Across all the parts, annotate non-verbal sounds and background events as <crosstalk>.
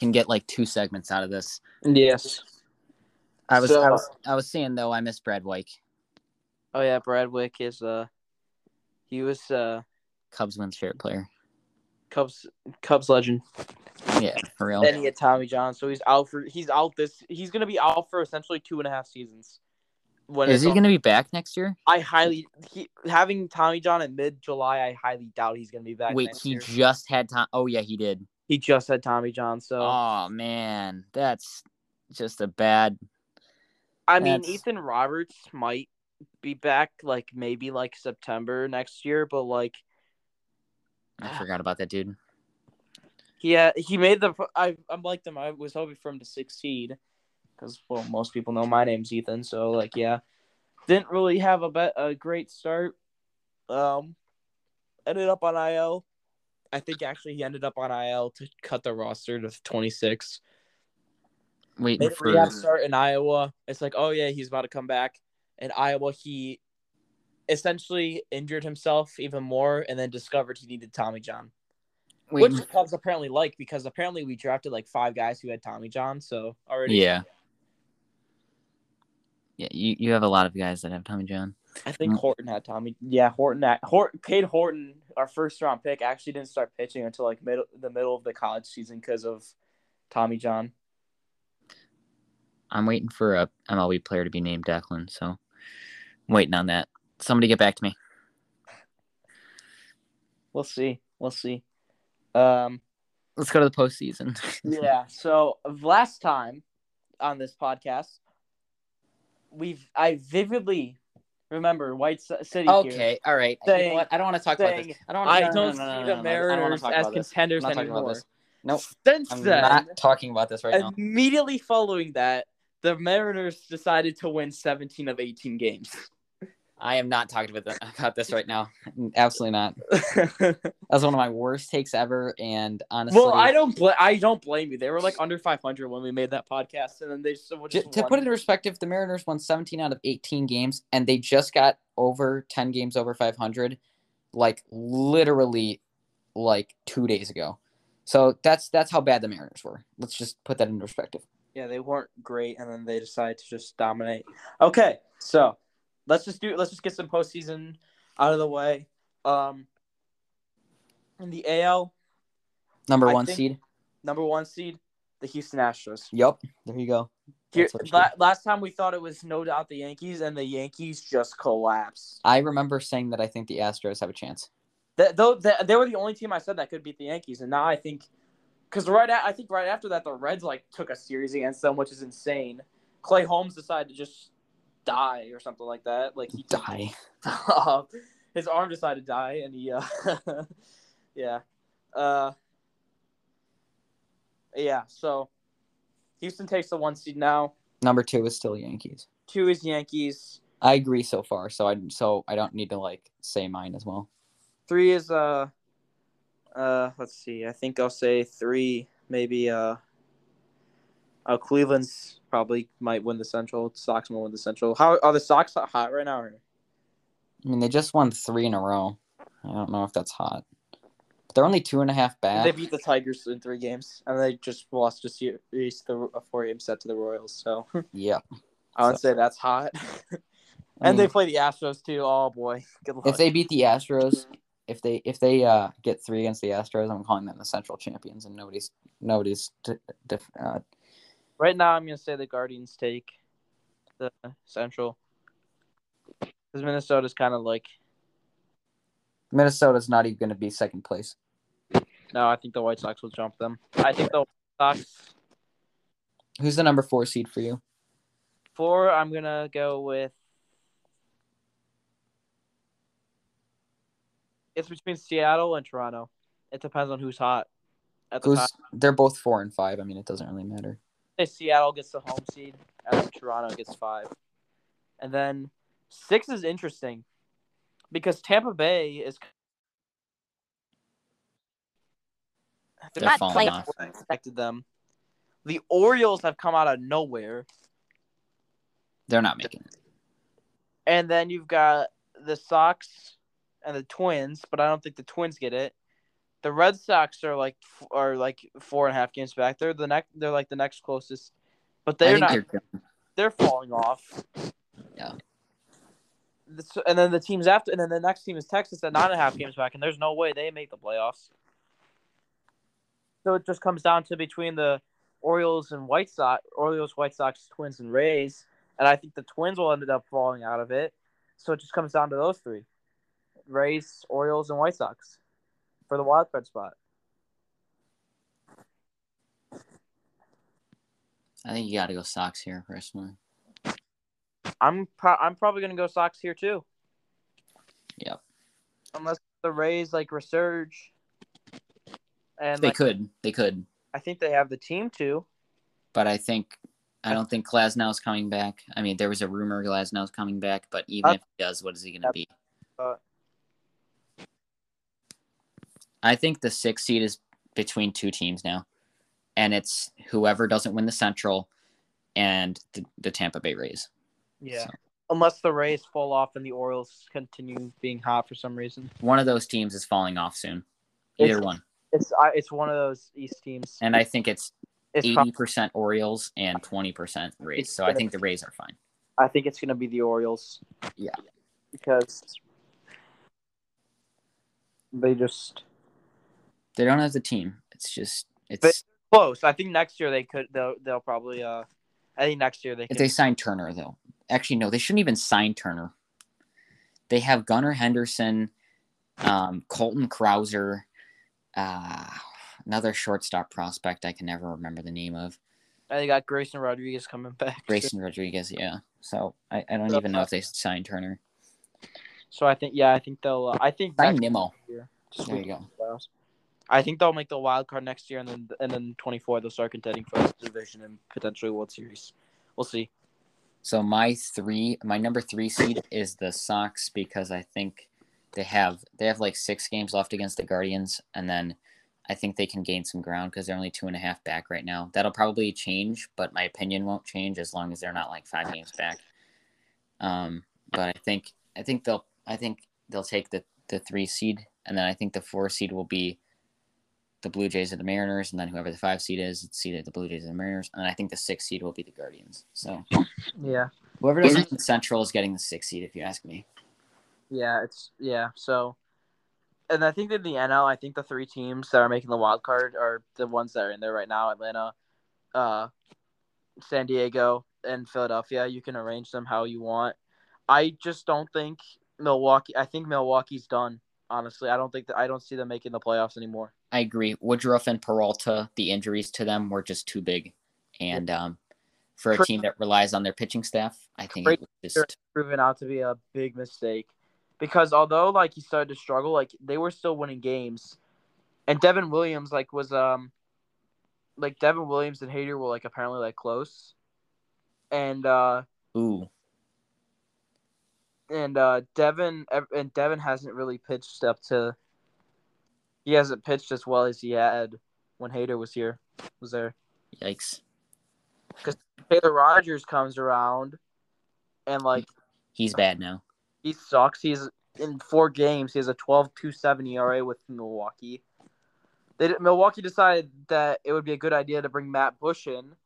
can get like two segments out of this. Yes. I was So- I was I was saying though I miss Brad Wieck. Oh yeah, Brad Wieck is uh he was uh Cubs wins favorite player. Cubs Cubs legend. Yeah, for real. Then he had Tommy John, so he's out for he's out this he's gonna be out for essentially two and a half seasons. When Is he all- gonna be back next year? I highly he, having Tommy John in mid July. I highly doubt he's gonna be back. Wait, he year. just had time. Oh yeah, he did. He just had Tommy John. So Oh man, that's just a bad. I mean, Ethan Roberts might be back like maybe like September next year, but like I forgot about that dude. Yeah, he made the. I I'm like them. I was hoping for him to succeed, because well, most people know my name's Ethan. So like, yeah, didn't really have a bet a great start. Um, ended up on IL. I think actually he ended up on IL to cut the roster to 26. Waiting Made a for rehab start in Iowa. It's like, oh yeah, he's about to come back. In Iowa, he essentially injured himself even more, and then discovered he needed Tommy John waiting. which the Cubs apparently like because apparently we drafted like five guys who had Tommy John. So already, Yeah. Yeah, you, you have a lot of guys that have Tommy John. I think mm. Horton had Tommy. Yeah, Horton. Had, Horton, Cade Horton, our first round pick, actually didn't start pitching until like middle the middle of the college season because of Tommy John. I'm waiting for a MLB player to be named Declan, so I'm waiting on that. Somebody get back to me. <laughs> We'll see. We'll see. Um. Let's go to the postseason. <laughs> Yeah. So last time on this podcast, we've I vividly remember White City. here. okay, all right. you know? I don't want to talk about this. I don't. I no, don't no, no, see the no, no, I don't wanna Mariners as contenders anymore. Nope. Since I'm then, not talking about this right now. immediately following that, the Mariners decided to win 17 of 18 games. I am not talking about, that, <laughs> about this right now. Absolutely not. That's one of my worst takes ever. And honestly, well, I don't bl- I don't blame you. They were like under 500 when we made that podcast, and then they just, to, just to won. put it in perspective, the Mariners won 17 out of 18 games, and they just got over 10 games over 500, like literally, like two days ago. So that's that's how bad the Mariners were. Let's just put that in perspective. Yeah, they weren't great, and then they decided to just dominate. Okay, so let's just do let's just get some postseason out of the way. Um, in the AL, Number I one seed. number one seed, the Houston Astros. Yep. There you go. Here, That's what you la- last time we thought it was no doubt the Yankees, and the Yankees just collapsed. I remember saying that I think the Astros have a chance. That though that, they were the only team I said that could beat the Yankees, and now I think because right at, I think right after that the Reds like took a series against them, which is insane. Clay Holmes decided to just die or something like that. Like he Die. <laughs> his arm decided to die, and he uh, <laughs> yeah, uh, yeah. So Houston takes the one seed now. Number two is still Yankees. Two is Yankees. I agree so far, so I so I don't need to like say mine as well. Three is uh uh let's see. I think I'll say three, maybe uh uh Cleveland's probably might win the Central. Sox will win the Central. How are the Sox hot right now? Or? I mean, they just won three in a row. I don't know if that's hot. But they're only two and a half back. They beat the Tigers in three games, and they just lost a series, the a four game set to the Royals. So <laughs> yeah, I would say that's hot. I and they play the Astros too. Oh boy, good luck. if they beat the Astros, if they if they uh, get three against the Astros, I'm calling them the Central champions, and nobody's nobody's t- diff- uh, Right now, I'm gonna say the Guardians take the Central because Minnesota's kind of like Minnesota's not even going to be second place. no. I think the White Sox will jump them. I think the White Sox Who's the number four seed for you? four. I'm gonna go with. It's between Seattle and Toronto. It depends on who's hot. At the Who's they're both four and five. I mean, it doesn't really matter. Say Seattle gets the home seed, and then Toronto gets five, and then six is interesting because Tampa Bay is. They're Not falling off. expected them. The Orioles have come out of nowhere, They're not making it. and then you've got the Sox and the Twins, but I don't think the Twins get it. The Red Sox are like are like four and a half games back. They're the next. They're like the next closest, but they're not. they're They're, falling off. Yeah. And then the teams after, and then the next team is Texas at nine and a half games back, and there's no way they make the playoffs. So it just comes down to between the Orioles and White Sox, Orioles, White Sox, Twins, and Rays, and I think the Twins will end up falling out of it. So it just comes down to those three: Rays, Orioles, and White Sox for the wild card spot. I think you got to go Sox here personally. I'm pro- I'm probably gonna go Sox here too. Yep. Unless the Rays like resurge, and They like, could, they could, I think they have the team too. but I think I don't think Glasnow's coming back. I mean, there was a rumor Glasnow's coming back, but even Uh, if he does, what is he going to uh, be? uh, I think the sixth seed is between two teams now, and it's whoever doesn't win the Central and the, the Tampa Bay Rays. Yeah. So, Unless the Rays fall off and the Orioles continue being hot for some reason. one of those teams is falling off soon. Either It's- one, It's I, it's one of those East teams. and I think it's eighty percent Orioles and twenty percent Rays. So I think the Rays are fine. I think it's gonna be the Orioles. Yeah. Because they just They don't have the team. It's just it's close. I think next year they could they'll they'll probably uh I think next year they if could they sign Turner though. Actually, no, they shouldn't even sign Turner. They have Gunnar Henderson, um, Colton Cowser, uh, another shortstop prospect I can never remember the name of. And they got Grayson Rodriguez coming back. Grayson Rodriguez, yeah. So I, I don't even know if they signed Turner. So I think yeah, I think they'll uh, I think Sign Nimmo. year. There you go. playoffs. I think they'll make the wild card next year, and then and then twenty four they'll start contending for the division and potentially World Series. We'll see. So my three, my number three seed is the Sox because I think they have they have like six games left against the Guardians, and then I think they can gain some ground because they're only two and a half back right now. That'll probably change, but my opinion won't change as long as they're not like five games back. Um, but I think I think they'll I think they'll take the the three seed, and then I think the four seed will be the Blue Jays or the Mariners, and then whoever the five seed is, it's either the Blue Jays or the Mariners, and I think the six seed will be the Guardians. So Yeah, whoever doesn't win Central is getting the six seed, if you ask me. yeah, it's yeah. So, and I think that the NL, I think the three teams that are making the wild card are the ones that are in there right now: Atlanta, uh, San Diego, and Philadelphia. You can arrange them how you want. I just don't think Milwaukee. I think Milwaukee's done. Honestly, I don't think that I don't see them making the playoffs anymore. I agree. Woodruff and Peralta, the injuries to them were just too big, and um, for a team that relies on their pitching staff, I think it was just proven out to be a big mistake because although like he started to struggle, like they were still winning games, and Devin Williams like was um like Devin Williams and Hader were like apparently like close, and uh ooh. and uh Devin and Devin hasn't really pitched up to. He hasn't pitched as well as he had when Hader was here. Was there? Yikes. Because Taylor Rogers comes around, and like He's bad now. he sucks. He's in four games. He has a 12-2-7 ERA with Milwaukee. They did- Milwaukee decided that it would be a good idea to bring Matt Bush in.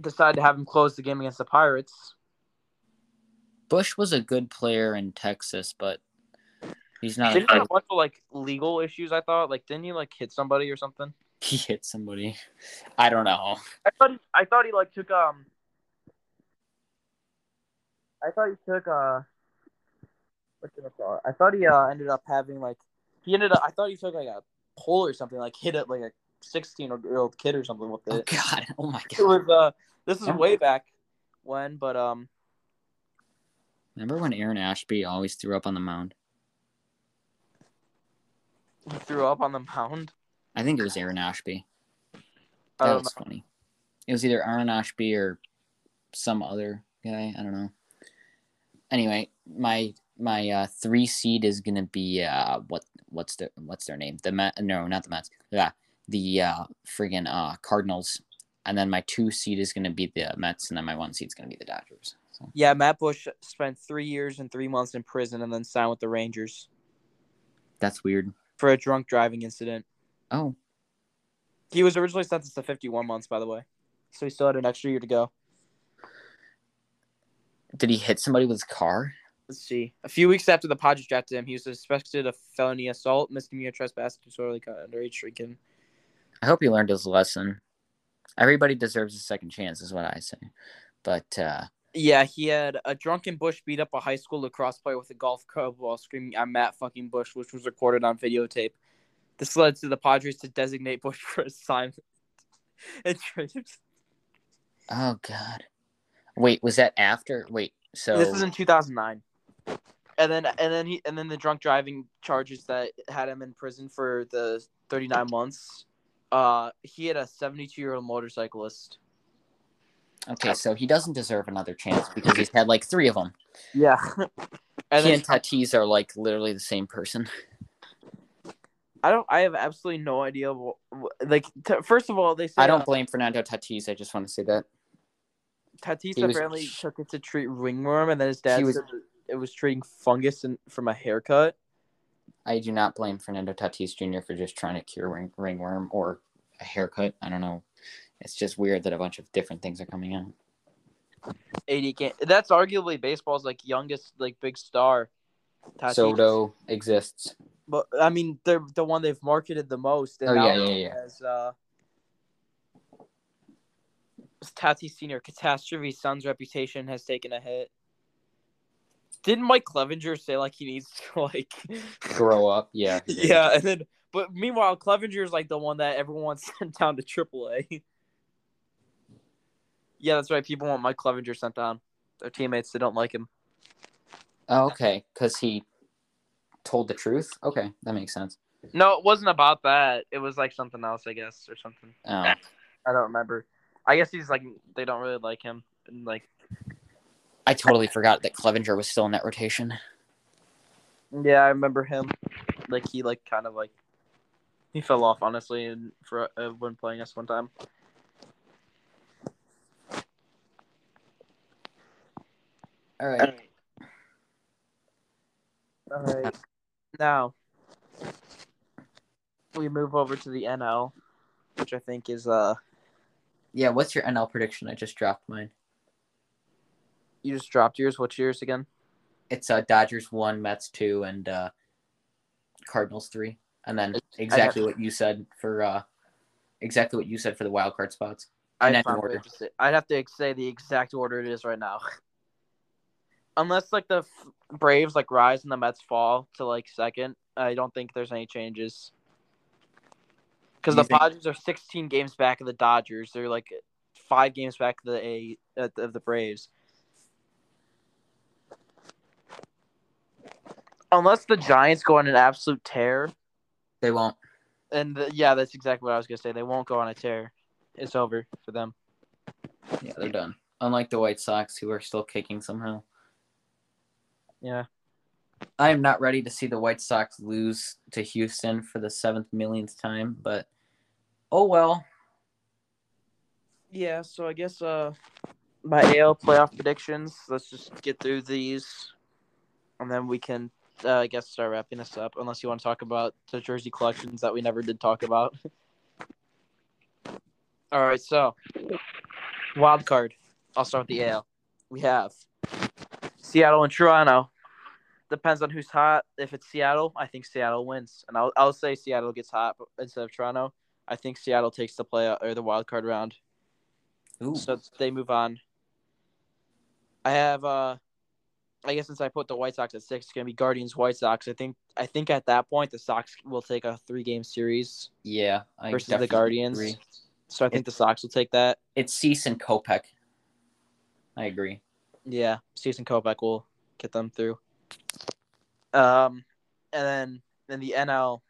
Decided to have him close the game against the Pirates. Bush was a good player in Texas, but he's not. Didn't A he have a bunch of like legal issues? I thought like didn't he like hit somebody or something? <laughs> he hit somebody. I don't know. I thought he, I thought he like took um. I thought he took uh. What's it called? I thought he uh ended up having like he ended up. I thought he took like a pole or something like hit it like a sixteen year old kid or something with Oh it. God. <laughs> Oh my God! It was uh. This is way back when, but um. Remember when Aaron Ashby always threw up on the mound? He threw up on the mound. I think it was Aaron Ashby. That was funny. It was either Aaron Ashby or some other guy. I don't know. Anyway, my my uh, three seed is gonna be uh what what's the what's their name? The Met? No, not the Mets. Yeah, the uh friggin' uh Cardinals. And then my two seed is gonna be the Mets, and then my one seed is gonna be the Dodgers. So Yeah, Matt Bush spent three years and three months in prison and then signed with the Rangers. that's weird. For a drunk driving incident. Oh, He was originally sentenced to 51 months, by the way, so he still had an extra year to go. did he hit somebody with his car? Let's see. A few weeks after the Padres drafted him, he was suspected of felony assault, misdemeanor trespass, disorderly conduct, underage drinking. I hope he learned his lesson. Everybody deserves a second chance, is what I say. But uh, Yeah, he had a drunken Bush beat up a high school lacrosse player with a golf club while screaming, "I'm Matt fucking Bush," which was recorded on videotape. This led to the Padres to designate Bush <laughs> for assignment <laughs> and trade oh god, wait, was that after? Wait, so This is in 2009. And then and then he and then the drunk driving charges that had him in prison for the 39 months. Uh, he had a 72 year old motorcyclist. Okay, so he doesn't deserve another chance because he's had like three of them. Yeah. <laughs> and he then and Tatis are like literally the same person. I don't. I have absolutely no idea. What, like, t- first of all, they say I don't uh, blame Fernando Tatis. I just want to say that. Tatis he was- apparently took it to treat ringworm, and then his dad He was- said it was treating fungus and from a haircut. I do not blame Fernando Tatis Jr. for just trying to cure ring, ringworm or a haircut. I don't know. It's just weird that a bunch of different things are coming out. 80 game. That's arguably baseball's like youngest like big star. Tatis. Soto exists. But I mean, they're the one they've marketed the most. And Oh, yeah, yeah, yeah. As, uh, Tatis Senior catastrophe, son's reputation has taken a hit. Didn't Mike Clevinger say like he needs to <laughs> like? Grow up. Yeah. <laughs> yeah, and then but meanwhile, Clevinger's like the one that everyone <laughs> sent down to AAA. Yeah, that's right. People want Mike Clevinger sent down. Their teammates they don't like him. Oh, okay. Because he told the truth. Okay, that makes sense. No, it wasn't about that. It was like something else, I guess, or something. Oh, <laughs> I don't remember. I guess he's like they don't really like him, and like I totally forgot that Clevinger was still in that rotation. yeah, I remember him. Like he like kind of like he fell off honestly, and for uh, when playing us one time. All right. All right. Now we move over to the NL, which I think is uh Yeah. What's your NL prediction? I just dropped mine. you just dropped yours. What's yours again? It's uh Dodgers one, Mets two, and uh Cardinals three, and then exactly what you said for uh exactly what you said for the wild card spots. I'd, order. have to say, I'd have to say the exact order it is right now. <laughs> Unless like the Braves like rise and the Mets fall to like second, I don't think there's any changes. Because the think- Padres are 16 games back of the Dodgers. They're like five games back of the A uh, of the Braves. Unless the Giants go on an absolute tear, They won't. and the, yeah, that's exactly what I was gonna say. They won't go on a tear. It's over for them. Yeah, they're done. Unlike the White Sox, who are still kicking somehow. Yeah. I am not ready to see the White Sox lose to Houston for the seventh millionth time, but oh well. Yeah, so I guess uh my AL playoff predictions. Let's just get through these, and then we can, uh, I guess, start wrapping this up. Unless you want to talk about the jersey collections that we never did talk about. <laughs> All right, so wild card. I'll start with the AL. We have Seattle and Toronto. Depends on who's hot. If it's Seattle, I think Seattle wins, and I'll I'll say Seattle gets hot instead of Toronto. I think Seattle takes the play or the wild card round. Ooh. So they move on. I have uh I guess since I put the White Sox at six, it's gonna be Guardians White Sox. I think I think at that point the Sox will take a three game series yeah, I versus the Guardians. agree. So I think the Sox will take that. It's Cease and Kopech. I agree. Yeah, Cease and Kopech will get them through. Um and then in the NL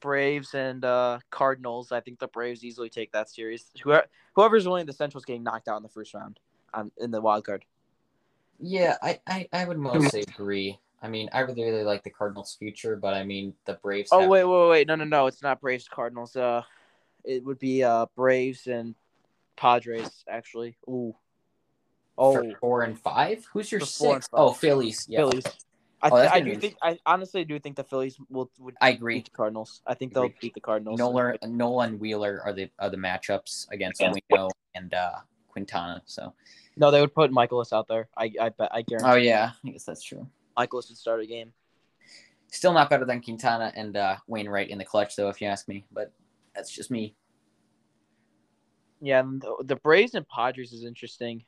Braves and uh, Cardinals. I think the Braves easily take that series. Whoever, whoever's winning the Central's getting knocked out in the first round um, in the wild card. Yeah, I, I, I would mostly agree. I mean, I really, really like the Cardinals' future, but I mean, the Braves. Oh have- wait, wait, wait! No, no, no! It's not Braves Cardinals. Uh, it would be uh Braves and Padres actually. Ooh. Oh, for four and five. Who's your For six? Oh, Phillies. Yeah. Phillies. I, Oh, I do news. think I honestly do think the Phillies will would I beat agree. the Cardinals. I think they'll Agreed. beat the Cardinals. Nola, Nola and Wheeler are the are the matchups against Wino and uh, Quintana. So. No, they would put Mikolas out there. I I bet I guarantee. Oh yeah, I guess that's true. Mikolas would start a game. Still not better than Quintana and uh, Wainwright in the clutch, though, if you ask me. But that's just me. Yeah, and the, the Braves and Padres is interesting.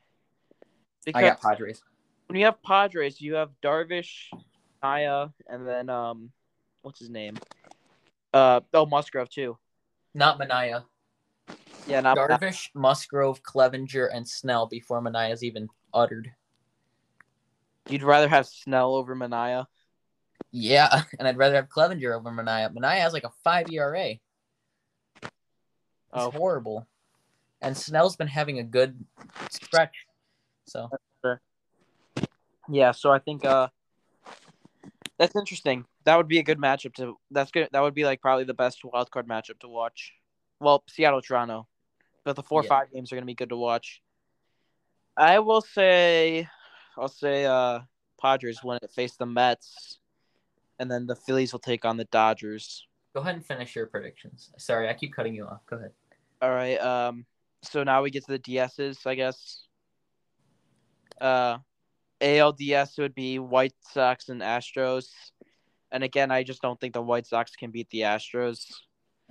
Because I got Padres. when you have Padres, you have Darvish, Naya, and then um, what's his name? Uh oh, Musgrove too. Not Manaea. Yeah, not Darvish, Musgrove, Clevinger, and Snell before Manaea's even uttered. You'd rather have Snell over Manaea. Yeah, <laughs> and I'd rather have Clevinger over Manaea. Manaea has like a five ERA. It's Oh. horrible. And Snell's been having a good stretch. So Yeah, so I think uh, that's interesting. That would be a good matchup to. That's good. That would be like probably the best wild card matchup to watch. Well, Seattle, Toronto, but the four Yeah. five games are gonna be good to watch. I will say, I'll say uh, Padres when it face the Mets, and then the Phillies will take on the Dodgers. go ahead and finish your predictions. Sorry, I keep cutting you off. Go ahead. All right. Um. So now we get to the DSs, I guess. Uh, ALDS would be White Sox and Astros, and again, I just don't think the White Sox can beat the Astros.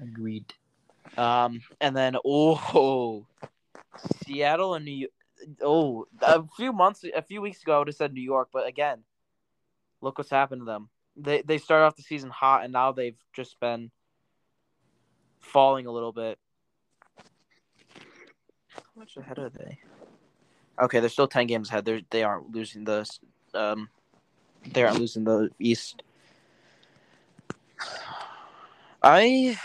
Agreed. Um, and then oh, Seattle and New York. Oh, a few months, a few weeks ago, I would have said New York, but again, look what's happened to them. They they started off the season hot, and now they've just been falling a little bit. How much ahead are they? Okay, they're still ten games ahead. They're, they aren't losing the um, they aren't losing the East. I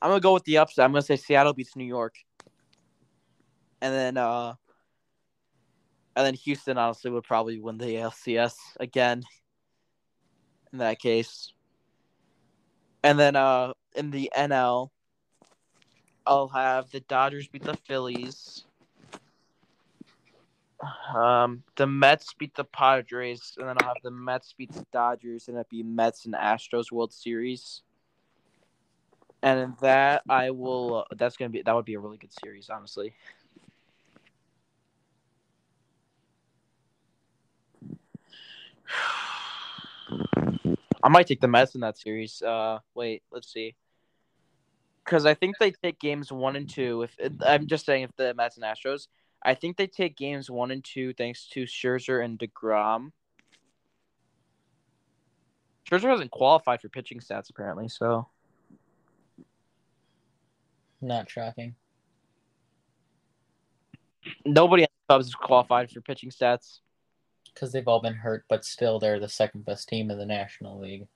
I'm gonna go with the upset. I'm gonna say Seattle beats New York, and then uh, and then Houston honestly would probably win the ALCS again. In that case, and then uh, in the NL, I'll have the Dodgers beat the Phillies. Um, the Mets beat the Padres, and then I'll have the Mets beat the Dodgers, and it'd be Mets and Astros World Series. And in that, I will. Uh, that's gonna be that would be a really good series, honestly. <sighs> I might take the Mets in that series. Uh, wait, let's see. Because I think they take games one and two. If I'm just saying, if the Mets and Astros, I think they take games one and two thanks to Scherzer and Degrom. Scherzer hasn't qualified for pitching stats apparently, so Not shocking. nobody on the Cubs qualified for pitching stats. Because they've all been hurt, but still they're the second best team in the National League.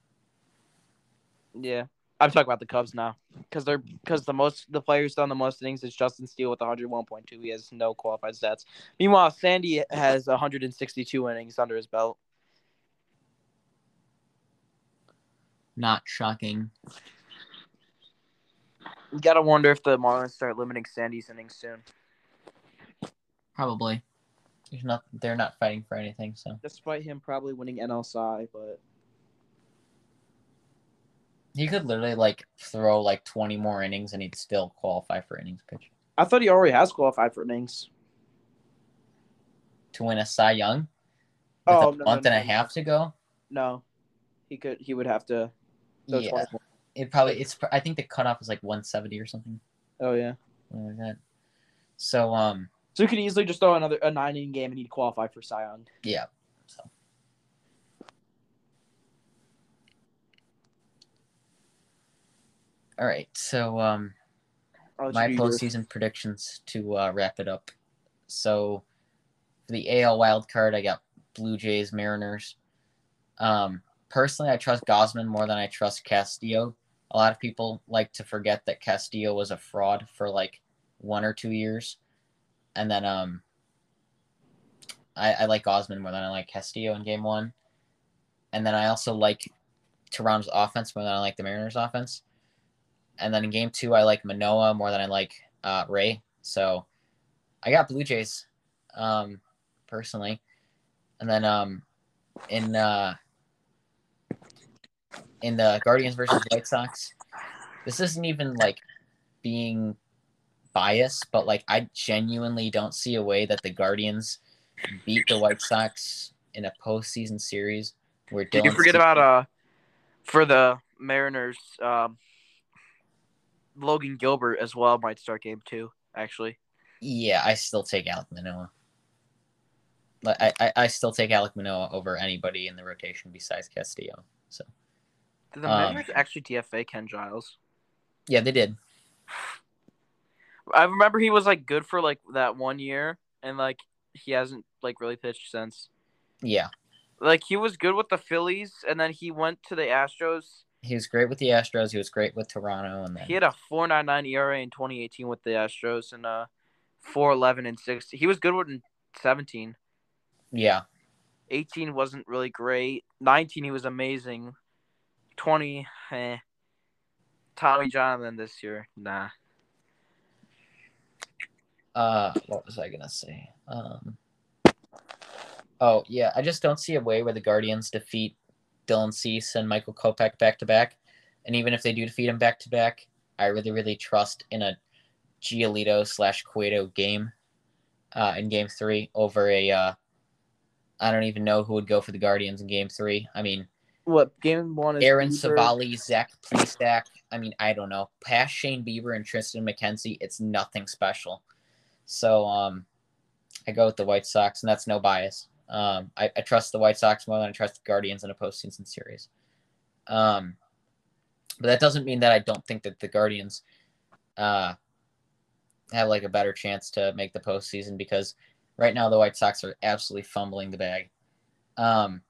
Yeah, I'm talking about the Cubs now because they're because the most the player who's done the most innings is Justin Steele with 101.2. He has no qualified stats. Meanwhile, Sandy has 162 innings under his belt. Not shocking. You gotta wonder if the Marlins start limiting Sandy's innings soon. Probably. There's not. They're not fighting for anything. So Despite him probably winning NLSI, but he could literally like throw like 20 more innings and he'd still qualify for innings pitch I thought he already has qualified for innings. to win a Cy Young. With Oh, a no, month no, and a half to go. No, he could. He would have to. yeah, 20 it probably. It's. I think the cutoff is like 170 or something Oh yeah. like that. So um, So he could easily just throw another a nine inning game and he'd qualify for Cy Young. yeah. All right. So um, I'll my you do postseason predictions to uh, wrap it up. So for the AL wild card, I got Blue Jays, Mariners. Um, personally, I trust Gausman more than I trust Castillo. A lot of people like to forget that Castillo was a fraud for like one or two years, and then um, I, I like Gausman more than I like Castillo in Game One, and then I also like Toronto's offense more than I like the Mariners' offense. And then in game two, I like Manoah more than I like uh, Ray. So I got Blue Jays, um, personally. And then um in uh in the Guardians versus White Sox, this isn't even like being biased, but like I genuinely don't see a way that the Guardians beat the White Sox in a postseason series where Did you forget Cease- about uh for the Mariners, um, Logan Gilbert as well might start game two. Actually, Yeah, I still take Alek Manoah. Like I, I, I still take Alek Manoah over anybody in the rotation besides Castillo. So did the Um, actually DFA Ken Giles? yeah, they did. I remember he was like good for like that one year, and like he hasn't like really pitched since. Yeah, Like he was good with the Phillies, and then he went to the Astros. He was great with the Astros. He was great with Toronto, and then He had a four nine nine ERA in 2018 with the Astros, and uh, four eleven and six. He was good with in 17. yeah, 18 wasn't really great. 19 he was amazing. 20, eh. Tommy John then this year, nah. uh, what was I gonna say? Um, oh yeah, I just don't see a way where the Guardians defeat Dylan Cease and Michael Kopech back to back, and even if they do defeat him back to back, I really really trust in a Giolito slash Cueto game, uh, in Game Three over a. Uh, I don't even know who would go for the Guardians in Game Three. I mean, What game one is Aaron. Civale, Zach Plesac. I mean, I don't know. Past Shane Bieber and Triston McKenzie, it's nothing special. So um, I go with the White Sox, and that's no bias. Um, I, I trust the White Sox more than I trust the Guardians in a postseason series. Um, but that doesn't mean that I don't think that the Guardians uh, have like a better chance to make the postseason because right now the White Sox are absolutely fumbling the bag. Um,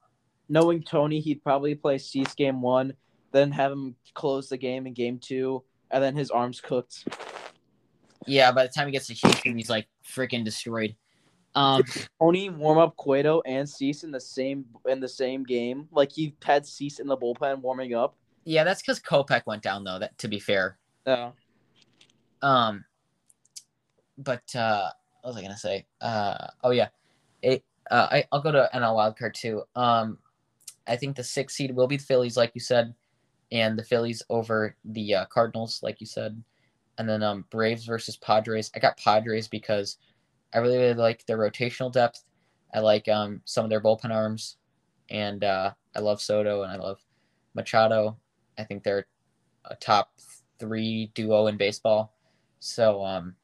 Knowing Tony, he'd probably play Cease game one, then have him close the game in game two, and then his arms cooked. Yeah, by the time he gets to Houston, he's like freaking destroyed. Um, Tony warm up Cueto and Cease in the same in the same game. Like he had Cease in the bullpen warming up. yeah, that's because Kopech went down though. That to be fair. Yeah. Um, but uh, what was I gonna say? Uh, oh yeah, it. Uh, I I'll go to NL wildcard too. Um, I think the sixth seed will be the Phillies, like you said, and the Phillies over the uh, Cardinals, like you said, and then um Braves versus Padres. I got Padres because I really really like their rotational depth. I like um some of their bullpen arms, and uh, I love Soto and I love Machado. I think they're a top three duo in baseball. So um,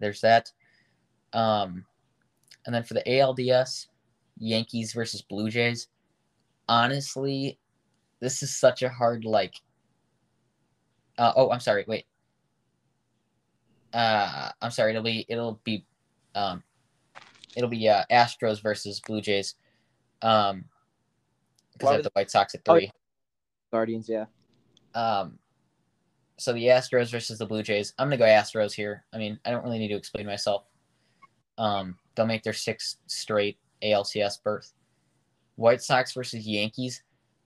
there's that. Um, and then for the ALDS, Yankees versus Blue Jays. Honestly, this is such a hard like. Uh, oh, I'm sorry. Wait. Uh, I'm sorry. It'll be it'll be, um, it'll be uh, Astros versus Blue Jays. Um, because have the White Sox at three. Guardians, yeah. Um, so the Astros versus the Blue Jays. I'm gonna go Astros here. I mean, I don't really need to explain myself. Um, they'll make their sixth straight ALCS berth. White Sox versus Yankees.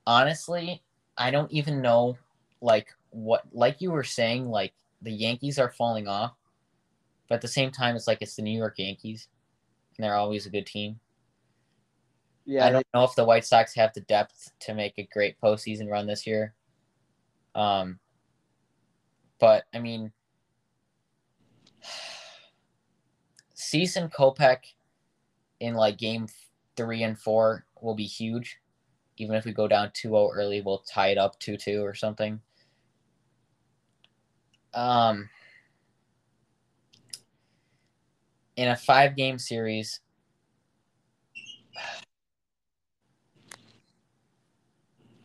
Honestly, I don't even know like what like you were saying, like the Yankees are falling off, but at the same time it's like it's the New York Yankees and they're always a good team. Yeah. I don't know if the White Sox have the depth to make a great postseason run this year. Um, but I mean, <sighs> Cease and Kopech in like game three and four will be huge. Even if we go down 2-0 early, we'll tie it up 2-2 or something. Um, in a five game series,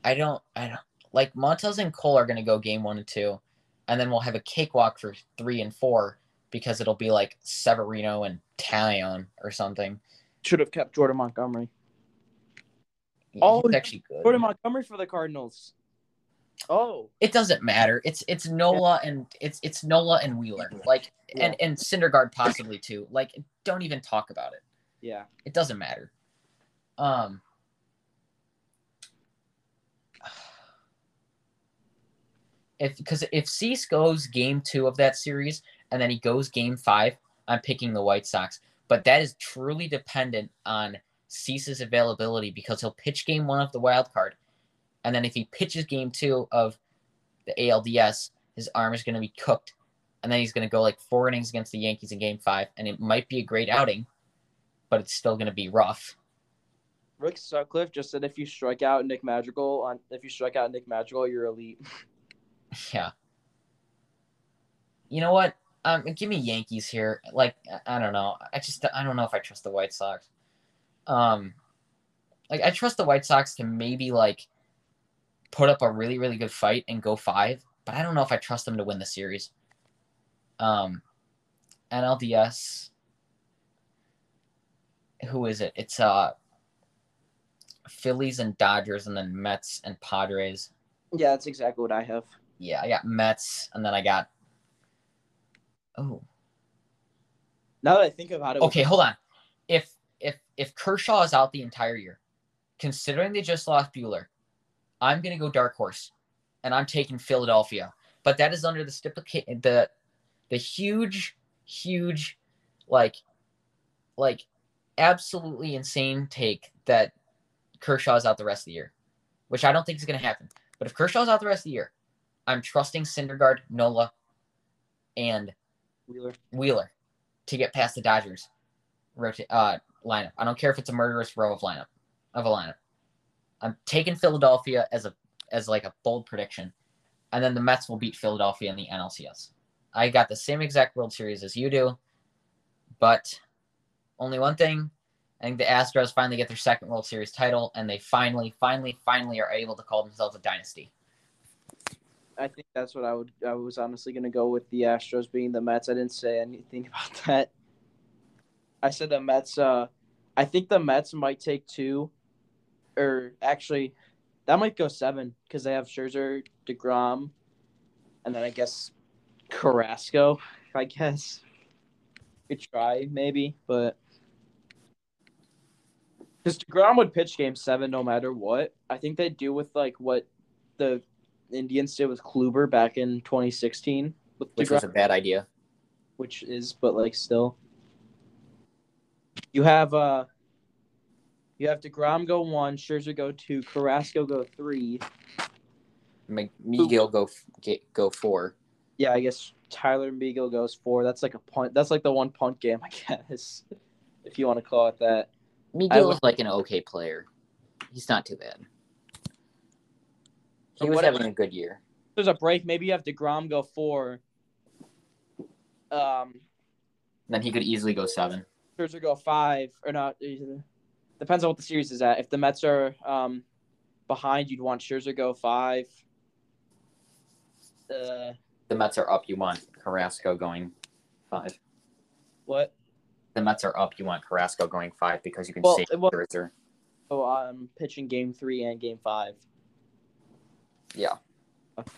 I don't I don't like Montas and Cole are gonna go game one and two, and then we'll have a cakewalk for three and four because it'll be like Severino and Taillon or something. Should have kept Jordan Montgomery. Yeah, Oh, he's actually good. Jordan Montgomery for the Cardinals. Oh. it doesn't matter. It's it's Nola and it's it's Nola and Wheeler. Like and and Syndergaard possibly too. Like don't even talk about it. Yeah. It doesn't matter. Um if because if Cease goes game two of that series and then he goes game five, I'm picking the White Sox. But that is truly dependent on ceases availability because he'll pitch game one of the wild card, and then if he pitches game two of the ALDS, his arm is going to be cooked, and then he's going to go like four innings against the Yankees in game five, and it might be a great outing, but it's still going to be rough. Rick Sutcliffe just said if you strike out Nick Madrigal on if you strike out Nick Madrigal, you're elite. <laughs> Yeah. You know what? Um, give me Yankees here. Like I don't know. I just I don't know if I trust the White Sox. Um, like I trust the White Sox to maybe like put up a really really good fight and go five, but I don't know if I trust them to win the series. Um, NLDS. Who is it? It's uh Phillies and Dodgers, and then Mets and Padres. Yeah, that's exactly what I have. Yeah, I got Mets, and then I got. Oh, Now that I think about it, okay. Hold on. If if if Kershaw is out the entire year, considering they just lost Buehler, I'm gonna go dark horse, and I'm taking Philadelphia. But that is under the stipulation the the huge, huge, like, like, absolutely insane take that Kershaw's out the rest of the year, which I don't think is going to happen. But if Kershaw's out the rest of the year, I'm trusting Syndergaard, Nola, and Wheeler. Wheeler to get past the Dodgers rota- uh, lineup. I don't care if it's a murderous row of lineup of a lineup. I'm taking Philadelphia as a as like a bold prediction, and then the Mets will beat Philadelphia in the NLCS. I got the same exact World Series as you do, but only one thing. I think the Astros finally get their second World Series title, and they finally, finally, finally are able to call themselves a dynasty. I think that's what I would. I was honestly gonna go with the Astros being the Mets. I didn't say anything <laughs> about that. I said the Mets. Uh, I think the Mets might take two, or actually, that might go seven because they have Scherzer, Degrom, and then I guess Carrasco. I guess could try maybe, but because Degrom would pitch Game Seven no matter what. I think they do with like what the Indians did with Kluber back in 2016 with Which DeGrom, was a bad idea. which is but like still. You have uh you have to DeGrom go one, Scherzer go two, Carrasco go three. Make Megill go f- get, go four. Yeah, I guess Tyler Megill goes four. That's like a punt. That's like the one punt game, <laughs> I guess, if you want to call it that. Megill would- is like an okay player. He's not too bad. He was what- having a good year. There's a break. Maybe you have Degrom go four. Um, Then he could easily go seven. Scherzer go five or not. Depends on what the series is at. If the Mets are um behind, you'd want Scherzer go five. Uh, The Mets are up. You want Carrasco going five. what? The Mets are up. You want Carrasco going five because you can Well, save well- Scherzer. Oh, I'm pitching game three and game five. Yeah.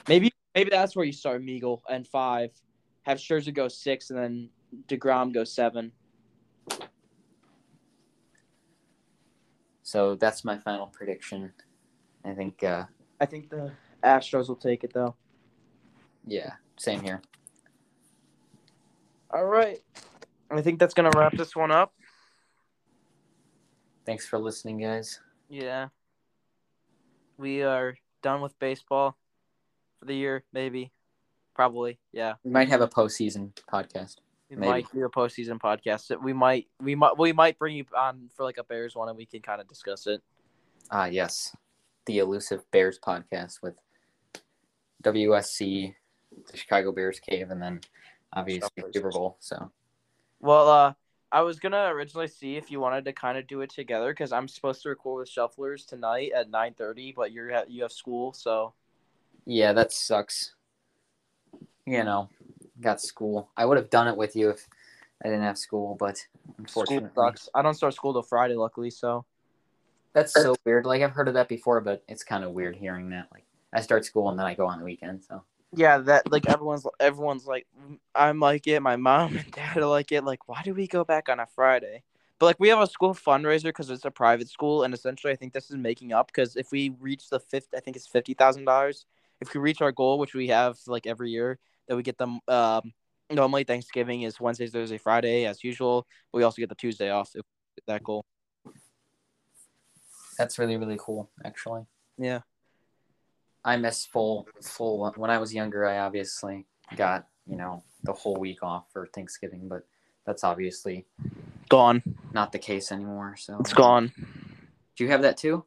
Maybe maybe that's where you start Megill and five. Have Scherzer go six and then Degrom go seven. So that's my final prediction. I think, uh, I think the Astros will take it though. yeah, same here. All right. I think that's gonna wrap this one up. Thanks for listening, guys. Yeah. We are done with baseball for the year, maybe. Probably, yeah. We might have a postseason podcast. We Maybe. might do a postseason podcast. We might, we might, we might bring you on for like a Bears one, and we can kind of discuss it. Ah, yes, the elusive Bears podcast with WSC, the Chicago Bears cave, and then obviously. Super Bowl. So Well, uh, I was gonna originally see if you wanted to kind of do it together because I'm supposed to record with Shufflers tonight at nine thirty, but you're you have school, so yeah, that sucks. You know, got school. I would have done it with you if I didn't have school, but school unfortunately, sucks. I don't start school till Friday, luckily. So that's so weird. Like I've heard of that before, but it's kind of weird hearing that. Like I start school and then I go on the weekend. So yeah, that like everyone's everyone's like I'm like it. My mom and <laughs> dad are like it. Like, why do we go back on a Friday? But like we have a school fundraiser because it's a private school, and essentially I think this is making up because if we reach the fifth, I think it's fifty thousand dollars. If we reach our goal, which we have like every year, that we get them. Um, normally Thanksgiving is Wednesday, Thursday, Friday as usual. But we also get the Tuesday off if that goal. That's really really cool, actually. Yeah. I miss full full. When I was younger, I obviously got you know the whole week off for Thanksgiving, but that's obviously Gone. not the case anymore. So It's gone. Do you have that too?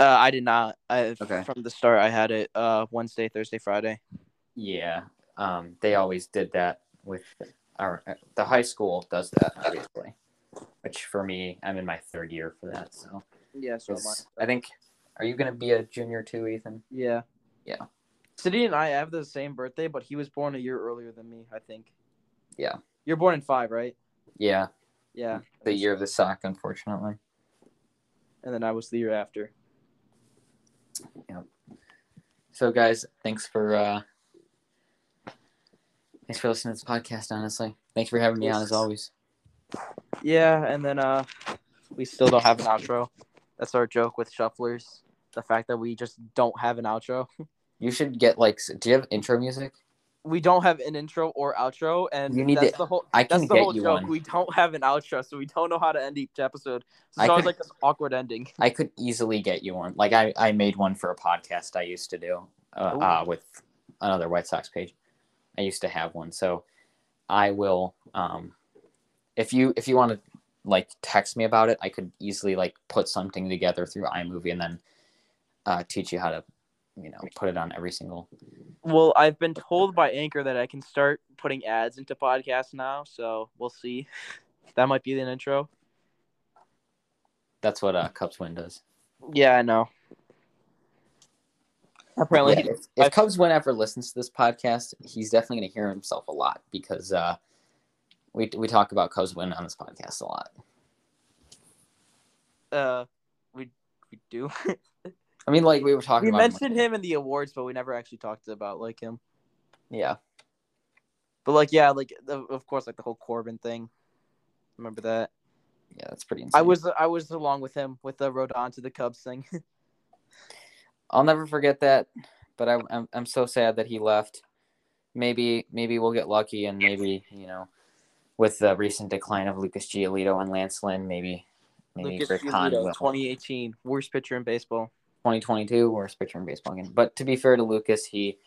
Uh, I did not. I Okay. from the start I had it uh Wednesday, Thursday, Friday. Yeah. Um, they always did that with our the high school does that obviously, which for me, I'm in my third year for that. So Yeah, so I think. Are you gonna be a junior too, Ethan? Yeah. Yeah. City and I have the same birthday, but he was born a year earlier than me, I think. Yeah. You're born in five, right? Yeah, Yeah. the year of the sock, unfortunately. And then I was the year after. So, guys, thanks for uh, thanks for listening to this podcast. Honestly, thanks for having me on as always. Yeah, and then uh we still don't have an outro. That's our joke with shufflers. The fact that we just don't have an outro. <laughs> You should get like. Do you have intro music? We don't have an intro or outro, and You need that's to- the whole I can that's the get whole you joke. one. We don't have an outro, so we don't know how to end each episode. So I it's always could- like this awkward ending. <laughs> I could easily get you one. Like I, I made one for a podcast I used to do uh, uh, with another White Sox page. I used to have one, so I will. Um, if you if you want to like text me about it, I could easily like put something together through iMovie and then uh, teach you how to, you know, put it on every single. Well, I've been told by Anchor that I can start putting ads into podcasts now, so we'll see. <laughs> That might be an intro. That's what uh, Cubs win does. Yeah, I know. Apparently, Yeah, if, if Cubs win ever listens to this podcast, he's definitely going to hear himself a lot because uh, we we talk about Cubs win on this podcast a lot. uh, we we do. I mean, like we were talking we about. mentioned him in the awards, but we never actually talked about like him. Yeah, But like, yeah, like the, of course, like the whole Corbin thing. Remember that? yeah, that's pretty insane. I was I was along with him with the Rodon to the Cubs thing. <laughs> I'll never forget that, but I, I'm I'm so sad that he left. Maybe maybe we'll get lucky, and maybe you know, with the recent decline of Lucas Giolito and Lance Lynn, maybe maybe Lucas Rick Giolito, will. 2018, worst pitcher in baseball. 2022 worst pitcher in baseball again. But to be fair to Lucas, he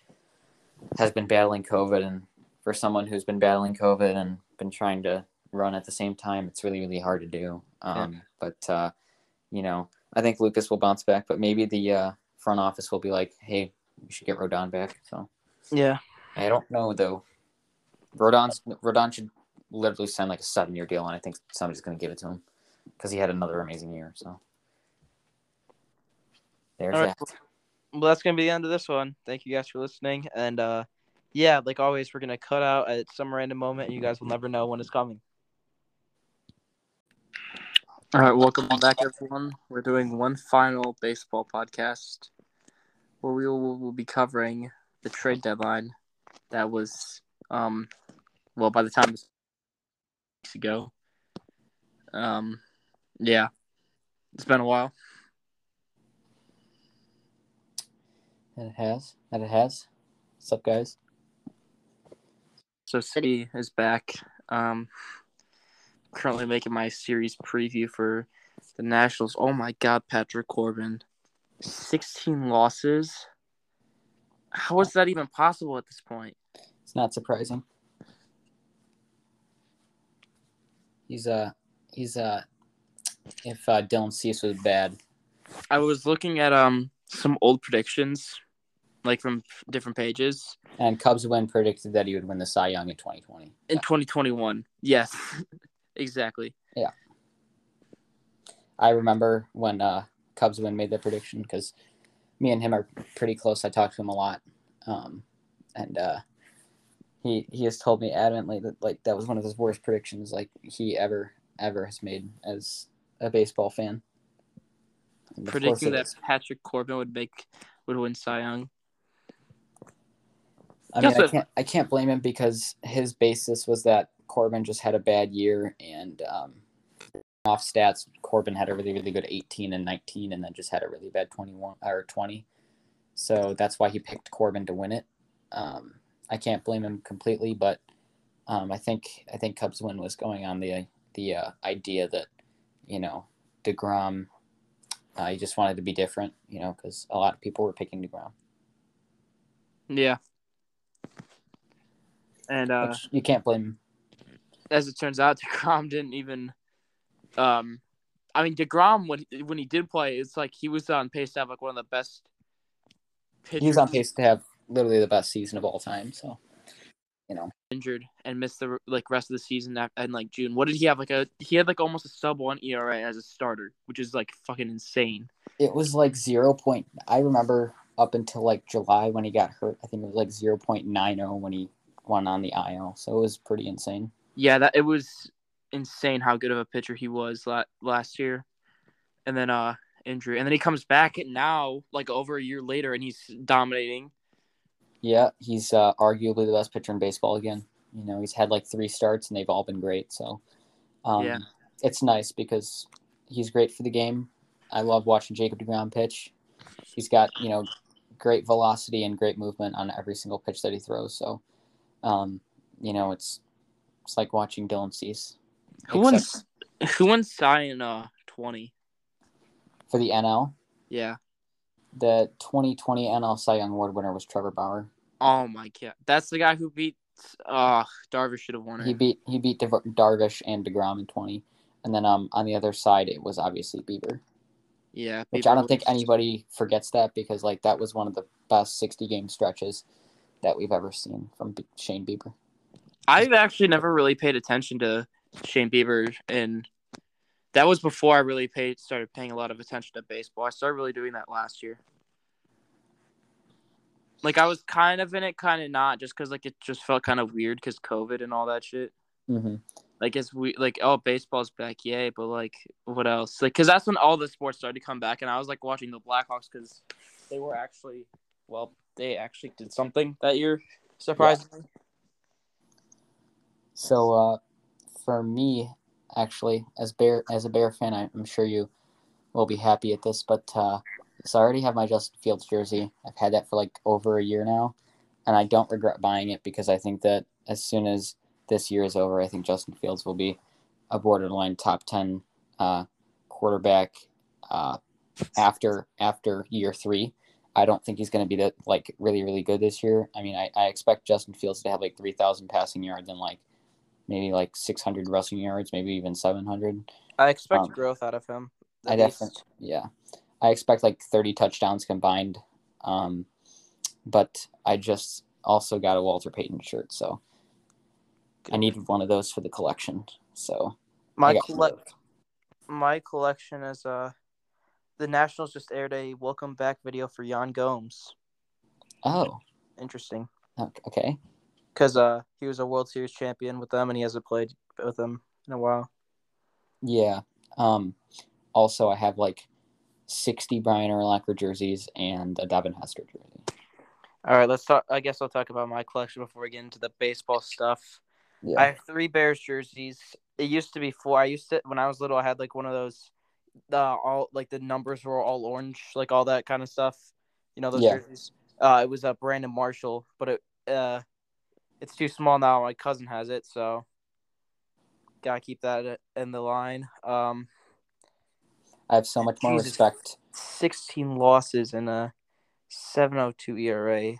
has been battling COVID, and for someone who's been battling COVID and been trying to run at the same time, it's really really hard to do. Um, But uh, you know, I think Lucas will bounce back, but maybe the uh, front office will be like, "Hey, we should get Rodon back." So Yeah. I don't know though. Rodon's Rodon should literally sign like a seven year deal, and I think somebody's going to give it to him because he had another amazing year. So there's right. that. Well, that's gonna be the end of this one. Thank you guys for listening, and uh, yeah, like always, we're gonna cut out at some random moment, and you guys will never know when it's coming. All right, welcome back, everyone. We're doing one final baseball podcast where we will will be covering the trade deadline that was, um, well, by the time this weeks ago. Um, yeah, it's been a while. And it has. And it has. What's up, guys? So City is back. Um, currently making my series preview for the Nationals. Oh my God, Patrick Corbin, sixteen losses. How is that even possible at this point? It's not surprising. He's uh he's uh if uh, Dylan Cease was bad, I was looking at um some old predictions, like from different pages and Cubs win predicted that he would win the Cy Young in 2020. in 2021. Yes, <laughs> exactly. Yeah. I remember when uh, Cubs win made that prediction because me and him are pretty close. I talk to him a lot, um, and uh, he he has told me adamantly that like that was one of his worst predictions like he ever ever has made as a baseball fan. And Predicting that. Patrick Corbin would make would win Cy Young. I mean, Guess I can't I can't blame him because his basis was that Corbin just had a bad year and um, off stats. Corbin had a really really good 18 and 19, and then just had a really bad 21 or 20. So that's why he picked Corbin to win it. Um, I can't blame him completely, but um, I think I think Cubs win was going on the the uh, idea that you know Degrom Uh, he just wanted to be different, you know, because a lot of people were picking Degrom. Yeah. And uh, Which you can't blame him. As it turns out, <laughs> Degrom didn't even. Um, I mean, Degrom when when he did play, it's like he was on pace to have like one of the best. Pitchers He was on pace to have literally the best season of all time. So, you know, injured and missed the like rest of the season in like June. What did he have? Like a he had like almost a sub one ERA as a starter, which is like fucking insane. it was like zero point. I remember up until like July when he got hurt. I think it was like zero point nine zero when he went on the IL. So it was pretty insane. Yeah, that it was insane how good of a pitcher he was la- last year, and then uh injury, and then he comes back now like over a year later, and he's dominating. Yeah, he's uh, arguably the best pitcher in baseball again. You know, he's had like three starts and they've all been great. So, um, Yeah. it's nice because he's great for the game. I love watching Jacob Degrom pitch. He's got you know great velocity and great movement on every single pitch that he throws. So, um, you know, it's it's like watching Dylan Cease. Who won? Except Who won Cy in uh twenty? for the NL? Yeah. The 2020 NL Cy Young Award winner was Trevor Bauer. Oh my god, that's the guy who beat. Uh, Darvish should have won it. He beat he beat Dev- Darvish and Degrom in 20, and then um on the other side it was obviously Bieber, yeah, which Bieber I don't think anybody forgets that because like that was one of the best 60 game stretches that we've ever seen from B- Shane Bieber. I've actually never really paid attention to Shane Bieber, and that was before I really paid started paying a lot of attention to baseball. I started really doing that last year. Like I was kind of in it, kind of not, just because like it just felt kind of weird because COVID and all that shit. Mm-hmm. Like it's we like oh baseball's back, yay! But like what else? Like because that's when all the sports started to come back, and I was like watching the Blackhawks because they were actually well, they actually did something that year, surprisingly. So uh, for me, actually, as bear as a Bear fan, I, I'm sure you will be happy at this, but uh, so I already have my Justin Fields jersey. I've had that for like over a year now, and I don't regret buying it because I think that as soon as this year is over, I think Justin Fields will be a borderline top ten uh, quarterback uh, after after year three. I don't think he's going to be that like really really good this year. I mean, I, I expect Justin Fields to have like three thousand passing yards and like maybe like six hundred rushing yards, maybe even seven hundred. I expect Um, growth out of him. I definitely, yeah, I expect like thirty touchdowns combined. Um, but I just also got a Walter Payton shirt, so I needed one of those for the collection. So My I collect my collection is uh the Nationals just aired a welcome back video for Yan Gomes. oh, Interesting. okay, Because uh he was a World Series champion with them and he hasn't played with them in a while. yeah. Um, also I have like sixty Brian Urlacher jerseys and a Devin Hester jersey. All right, let's talk I guess I'll talk about my collection before we get into the baseball stuff. Yeah, I have three Bears jerseys. It used to be four. I used to when I was little. I had like one of those, uh, all like the numbers were all orange, like all that kind of stuff. You know those Yeah. jerseys. Uh, it was a Brandon Marshall, but it uh, it's too small now. My cousin has it, so gotta keep that in the line. Um, I have so much more Jesus. respect. sixteen losses in a seven oh two ERA.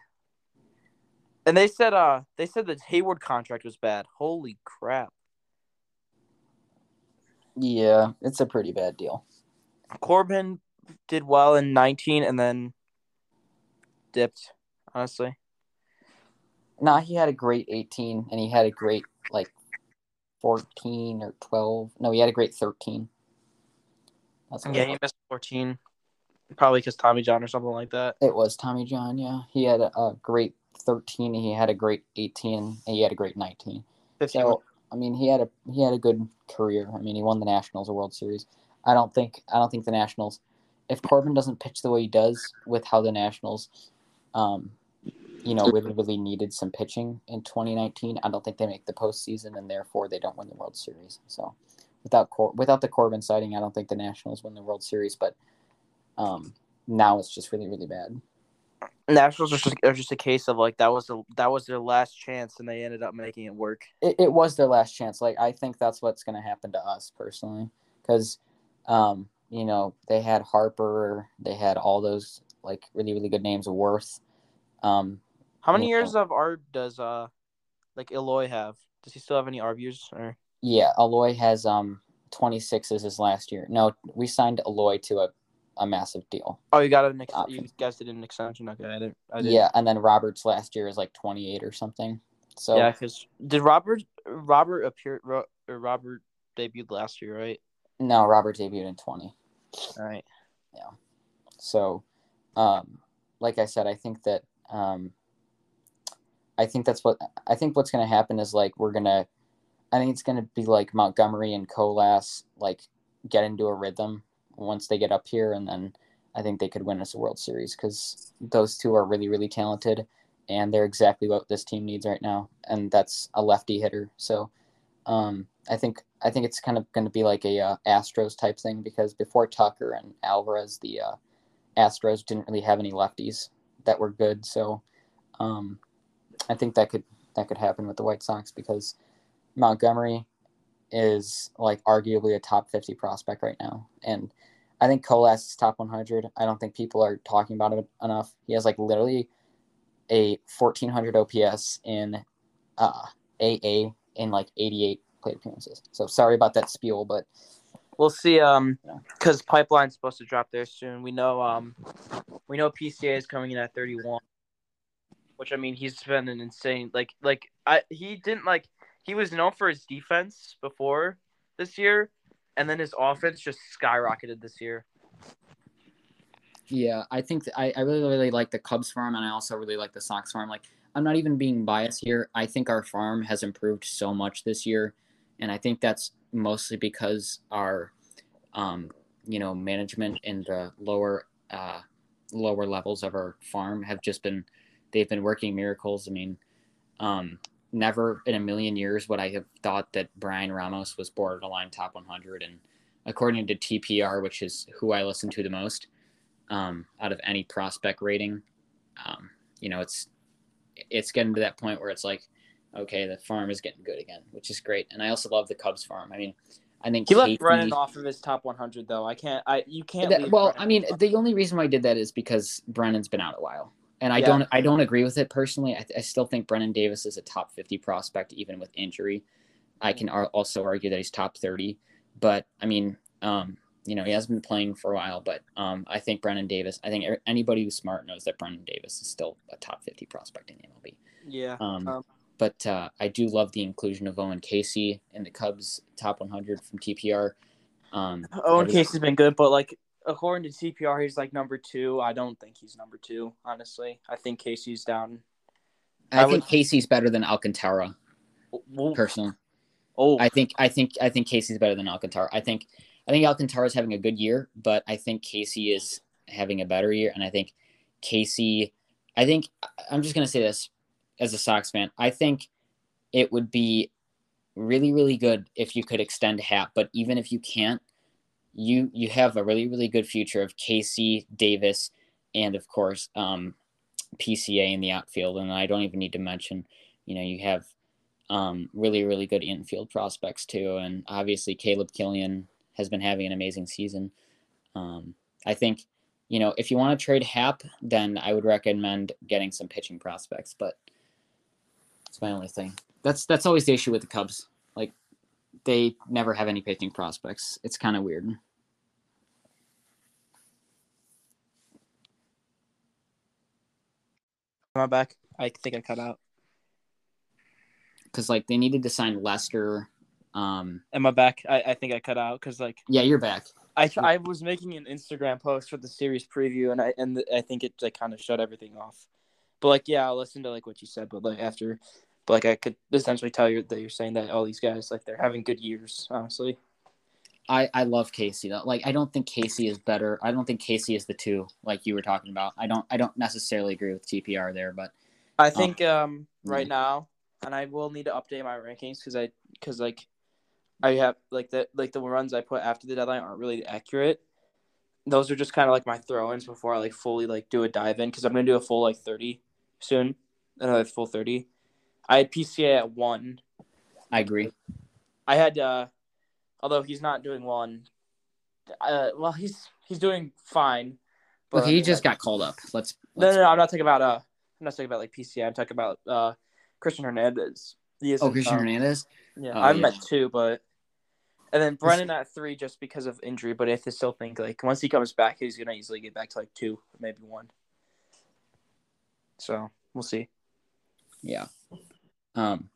And they said uh they said the Heyward contract was bad. Holy crap. Yeah, it's a pretty bad deal. Corbin did well in 19 and then dipped, honestly. Nah, he had a great 18 and he had a great like 14 or 12. No, he had a great 13. That's Yeah, he missed 14. Probably because Tommy John or something like that. It was Tommy John, yeah. He had a, a great 13, he had a great 18, and he had a great 19. 15. So, I mean, he had a he had a good career. I mean, he won the Nationals a World Series. I don't think I don't think the Nationals if Corbin doesn't pitch the way he does with how the Nationals um you know, really, really needed some pitching in 2019. I don't think they make the postseason, and therefore they don't win the World Series. So, without Cor- without the Corbin sighting, I don't think the Nationals win the World Series. But um, now it's just really, really bad. Nationals are just, are just a case of like that was the that was their last chance and they ended up making it work. It, it was their last chance. Like I think that's what's going to happen to us personally, because um, you know, they had Harper, they had all those like really really good names. Worth. Um, How many years of ARB does uh like Eloy have? Does he still have any ARB years? Or yeah, Eloy has um 26 is his last year. No, we signed Eloy to a, a massive deal. oh, you got an ex- Option. you guys did an extension. Okay, I didn't. I didn't. Yeah, and then Robert's last year is like 28 or something. So yeah. Because did Robert Robert appear? Robert debuted last year, right? no, Robert debuted in 20. All right. Yeah. So, um, like I said, I think that um, I think that's what I think what's going to happen is like we're gonna, I think it's going to be like Montgomery and Colas like get into a rhythm once they get up here, and then I think they could win us a World Series because those two are really really talented, and they're exactly what this team needs right now, and that's a lefty hitter. So, um, I think I think it's kind of going to be like a uh, Astros type thing because before Tucker and Alvarez, the uh, Astros didn't really have any lefties that were good. So um, I think that could that could happen with the White Sox because Montgomery is like arguably a top 50 prospect right now. And I think Colas is top 100. I don't think people are talking about it enough. He has like literally a 1400 OPS in uh, AA in like 88 plate appearances. So sorry about that spiel, but We'll see. Um, because pipeline's supposed to drop there soon. We know. Um, we know PCA is coming in at thirty one, which I mean he's been an insane. Like, like I he didn't like he was known for his defense before this year, and then his offense just skyrocketed this year. Yeah, I think th- I, I really really like the Cubs farm, and I also really like the Sox farm. Like, I'm not even being biased here. I think our farm has improved so much this year, and I think that's mostly because our, um, you know, management in the lower, uh, lower levels of our farm have just been, they've been working miracles. I mean, um, never in a million years would I have thought that Bryan Ramos was borderline top 100, and according to TPR, which is who I listen to the most um, out of any prospect rating. Um, you know, it's it's getting to that point where it's like, okay, the farm is getting good again, which is great. And I also love the Cubs farm. I mean, I think He left Caissie- Brennan off of his top one hundred though. I can't. I you can't. that- well, Brennan I mean, off. the only reason why I did that is because Brennan's been out a while, and I Yeah. don't I don't agree with it personally. I, I still think Brennan Davis is a top fifty prospect even with injury. I can ar- also argue that he's top thirty, but I mean, um, you know, he hasn't been playing for a while, but um, I think Brennan Davis. I think er- anybody who's smart knows that Brennan Davis is still a top fifty prospect in the MLB. yeah. Um, Um, but uh, I do love the inclusion of Owen Caissie in the Cubs top 100 from TPR. Um, Owen Caissie's been good, but like according to TPR, he's like number two. I don't think he's number two. Honestly, I think Caissie's down. I, I think would- Caissie's better than Alcantara Well, personally. oh, I think I think I think Casey's better than Alcantara. I think I think Alcantara's having a good year, but I think Caissie is having a better year, and I think Caissie. I think I'm just gonna say this as a Sox fan. I think it would be really really good if you could extend Happ, but even if you can't, you you have a really really good future of Caissie Davis, and of course um, PCA in the outfield, and I don't even need to mention, you know, you have um, really, really good infield prospects too. And obviously, Caleb Killian has been having an amazing season. Um, I think, you know, if you want to trade Happ, then I would recommend getting some pitching prospects. But it's my only thing. That's that's always the issue with the Cubs. They never have any pitching prospects. It's kind of weird. am I back? I think I cut out. Because like they needed to sign Lester. Um, Am I back? I, I think I cut out because like yeah, you're back. I I was making an Instagram post for the series preview and I and I think it like kind of shut everything off. But like yeah, I'll listen to like what you said. But like after, but like I could essentially tell you that you're saying that all these guys like they're having good years. Honestly, I, I love Caissie though. Like I don't think Caissie is better. I don't think Caissie is the two like you were talking about. I don't I don't necessarily agree with TPR there, but I think um yeah. right now, and I will need to update my rankings because I because like I have like the like the runs I put after the deadline aren't really accurate. Those are just kind of like my throw-ins before I like fully like do a dive in because I'm gonna do a full like thirty soon, another full thirty. I had PCA at one. I agree. I had uh, although he's not doing one, Uh, well, he's he's doing fine. But I he just got called up. Let's. No, let's no, no, I'm not talking about uh, I'm not talking about like PCA. I'm talking about uh, Cristian Hernandez. He oh, Cristian um, Hernandez. Yeah, Oh, I'm yeah. at two, but and then Brennan at three just because of injury. But I still think like once he comes back, he's gonna easily get back to like two, maybe one. So we'll see. Yeah. Um,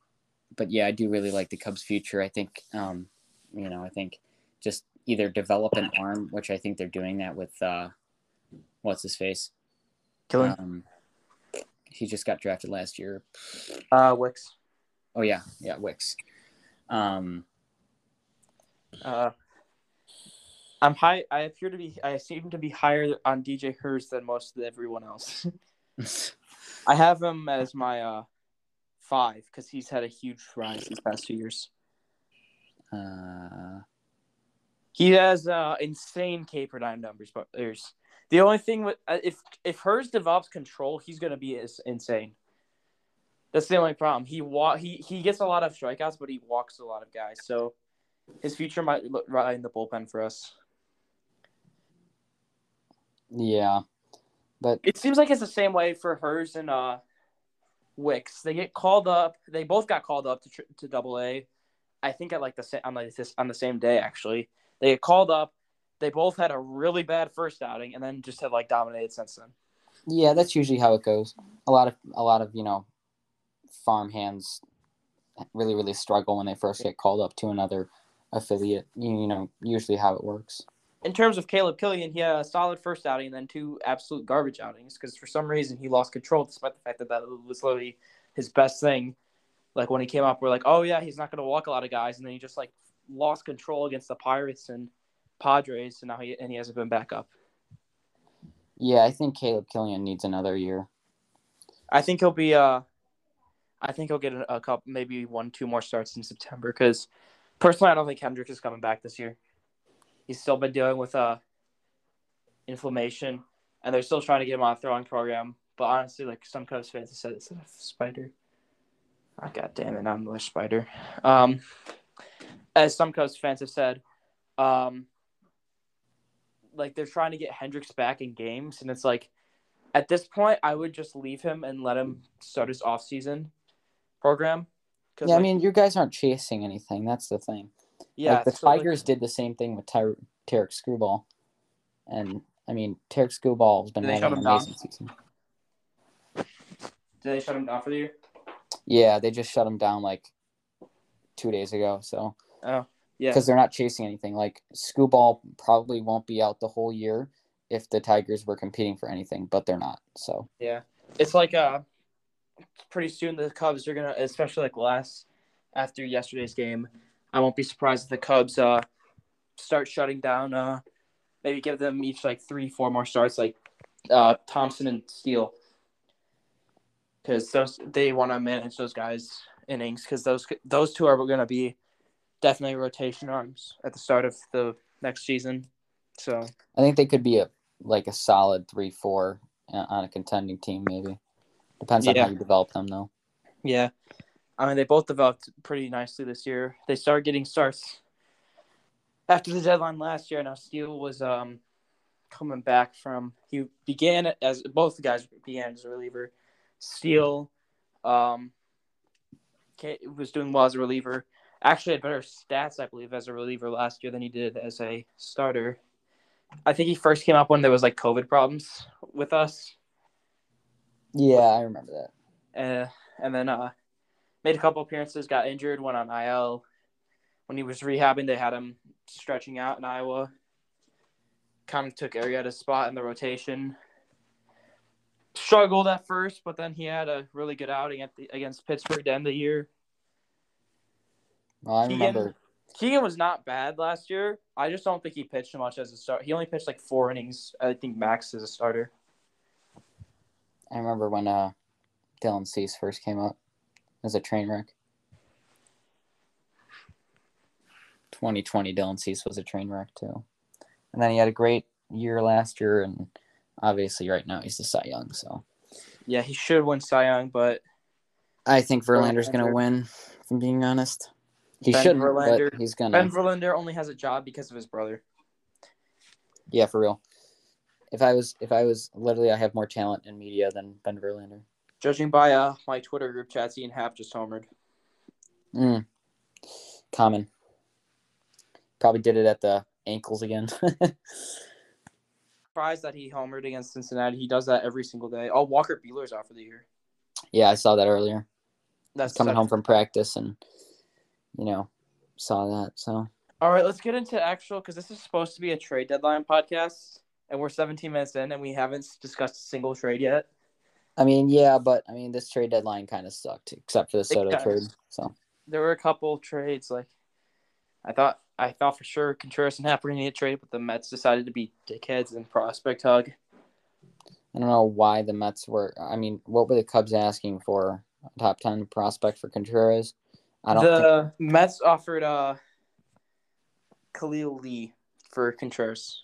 but yeah, I do really like the Cubs' future. I think, um, you know, I think just either develop an arm, which I think they're doing that with, uh, what's his face? Killing Um, he just got drafted last year. uh Wicks. Oh yeah, yeah, Wicks. Um, Uh, I'm high. I appear to be. I seem to be higher on DJ Herz than most of everyone else. <laughs> I have him as my uh five because he's had a huge rise these past two years. uh, He has uh insane K per dime numbers, but there's the only thing with uh, if if Herz develops control, he's gonna be is insane. That's the only problem. He wa- he he gets a lot of strikeouts, but he walks a lot of guys. So his future might look right in the bullpen for us. yeah, but It seems like it's the same way for Herz and uh Wicks. They get called up. They both got called up to to Double A. I think at like the same on like this on the same day actually. They get called up. They both had a really bad first outing and then just have like dominated since then. yeah, that's usually how it goes. A lot of a lot of you know, farm hands really really struggle when they first get called up to another affiliate. You, you know, usually how it works. In terms of Caleb Killian, he had a solid first outing and then two absolute garbage outings because for some reason he lost control despite the fact that that was literally his best thing. Like when he came up, we're like, oh yeah, he's not going to walk a lot of guys, and then he just like lost control against the Pirates and Padres, and now he and he hasn't been back up. Yeah, I think Caleb Killian needs another year. I think he'll be uh, I think he'll get a, a couple, maybe one, two more starts in September because personally, I don't think Hendricks is coming back this year. He's still been dealing with uh inflammation, and they're still trying to get him on a throwing program. But honestly, like some Cubs fans have said, it's a spider. Oh, God damn it, I'm the spider. Um, as some Cubs fans have said, um, like they're trying to get Hendricks back in games, and it's like at this point, I would just leave him and let him start his off-season program. Yeah, I mean, you guys aren't chasing anything. That's the thing. Yeah, like the so, like, Tigers did the same thing with Ty- Tarik Skubal, and I mean, Tarik Skubal has been having an him down? amazing season. did they shut him down for the year? Yeah, they just shut him down like two days ago. So Oh, yeah. because they're not chasing anything. Like Skubal probably won't be out the whole year if the Tigers were competing for anything, but they're not. So Yeah, it's like uh, pretty soon the Cubs are gonna, especially like last after yesterday's game. I won't be surprised if the Cubs uh start shutting down. Uh, maybe give them each like three, four more starts, like uh Thompson and Steele, because those they want to manage those guys innings because those those two are gonna be definitely rotation arms at the start of the next season. So I think they could be a like a solid three four uh, on a contending team. Maybe depends on Yeah. how you develop them though. Yeah. I mean, they both developed pretty nicely this year. They started getting starts after the deadline last year. Now, Steele was um, coming back from, he began as, both the guys began as a reliever. Steele um, was doing well as a reliever. Actually, had better stats, I believe, as a reliever last year than he did as a starter. I think he first came up when there was like COVID problems with us. Yeah, I remember that. uh, and then uh, made a couple appearances, got injured, went on IL. When he was rehabbing, they had him stretching out in Iowa. Kind of took Arrieta's spot in the rotation. Struggled at first, but then he had a really good outing at the, against Pittsburgh to end the year. I Keegan- remember. Keegan was not bad last year. I just don't think he pitched much as a start. He only pitched like four innings. I think max as a starter. I remember when uh, Dylan Cease first came up as a train wreck. 2020 Dylan Cease was a train wreck too, and then he had a great year last year, and obviously right now he's the Cy Young. So Yeah, he should win Cy Young, but I think Verlander's gonna win. If I'm being honest, he Ben shouldn't, Verlander- but he's gonna. Ben Verlander only has a job because of his brother. Yeah, for real. If I was, if I was literally, I have more talent in media than Ben Verlander. Judging by uh my Twitter group chats, Ian Happ just homered. Mm. Common. Probably did it at the ankles again. <laughs> Surprised that he homered against Cincinnati. He does that every single day. Oh, Walker Buehler's out for the year. yeah, I saw that earlier. That's Coming such- home from practice and, you know, saw that. So All right, let's get into actual because this is supposed to be a trade deadline podcast, and we're 17 minutes in, and we haven't discussed a single trade yet. I mean, yeah, but I mean, this trade deadline kind of sucked, except for the Soto trade. So There were a couple trades like I thought. I thought for sure Contreras and Happ were going to get traded, but the Mets decided to be dickheads and prospect hug. I don't know why the Mets were. I mean, what were the Cubs asking for? A top ten prospect for Contreras? I don't. think, the Mets offered uh Khalil Lee for Contreras.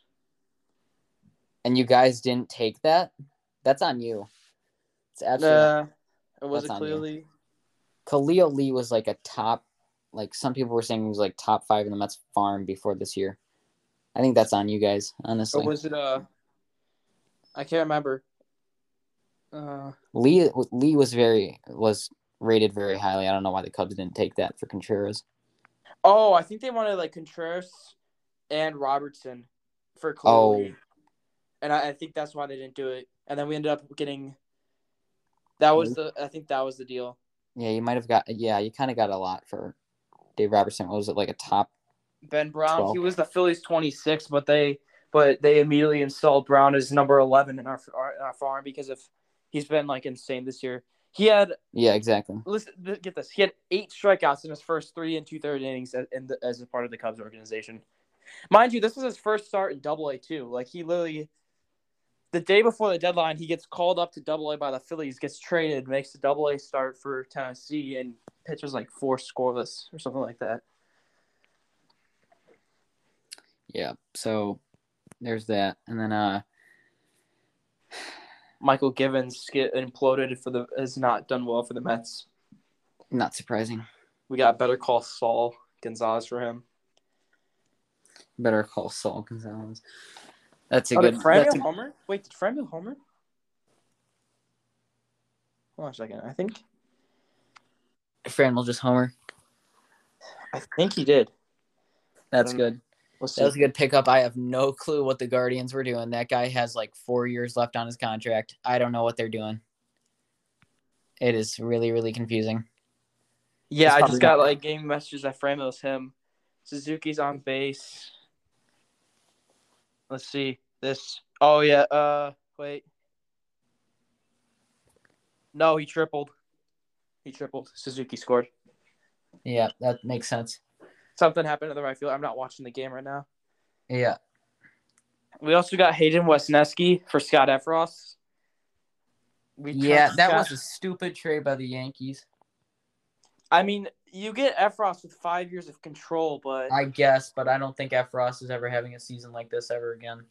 and you guys didn't take that. That's on you. It's. Uh, was it you. Lee? Khalil Lee was like a top, like some people were saying he was like top five in the Mets farm before this year. I think that's on you guys, honestly. Or was it uh? I can't remember. Uh, Lee Lee was very was rated very highly. I don't know why the Cubs didn't take that for Contreras. oh, I think they wanted like Contreras and Robertson for Khalil Oh. And I, I think that's why they didn't do it. And then we ended up getting. That was the. I think that was the deal. Yeah, you might have got. Yeah, you kind of got a lot for Dave Robertson. What was it like a top? Ben Brown, Twelve. he was the Phillies 26, but they but they immediately installed Brown as number 11 in our, our, our farm because of he's been like insane this year. He had Yeah, exactly. listen get this. He had eight strikeouts in his first three and two third innings as, in the, as a part of the Cubs organization. Mind you, this was his first start in Double A too. Like he literally, the day before the deadline, he gets called up to Double A by the Phillies, gets traded, makes the Double A start for Tennessee, and pitches like four scoreless or something like that. Yeah. So there's that, and then uh, Mychal Givens get imploded for the has not done well for the Mets. not surprising. We got better call Saul Gonzalez for him. Better call Saul Gonzalez. That's a Oh, good. did Franmil That's a, homer? Wait, did Franmil homer? Hold on a second. I think Franmil just homer. I think he did. That's Um, good. See. That was a good pickup. I have no clue what the Guardians were doing. That guy has like four years left on his contract. I don't know what they're doing. It is really, really confusing. yeah, I just got like game messages that Franmil's him. Suzuki's on base. Let's see this. Oh yeah. Uh, wait. No, he tripled. He tripled. Suzuki scored. Yeah, that makes sense. Something happened to the right field. I'm not watching the game right now. Yeah. We also got Hayden Wesneski for Scott Effross. We Yeah, that Scott- was a stupid trade by the Yankees. I mean, you get Effross with five years of control, but I guess, but I don't think Effross is ever having a season like this ever again.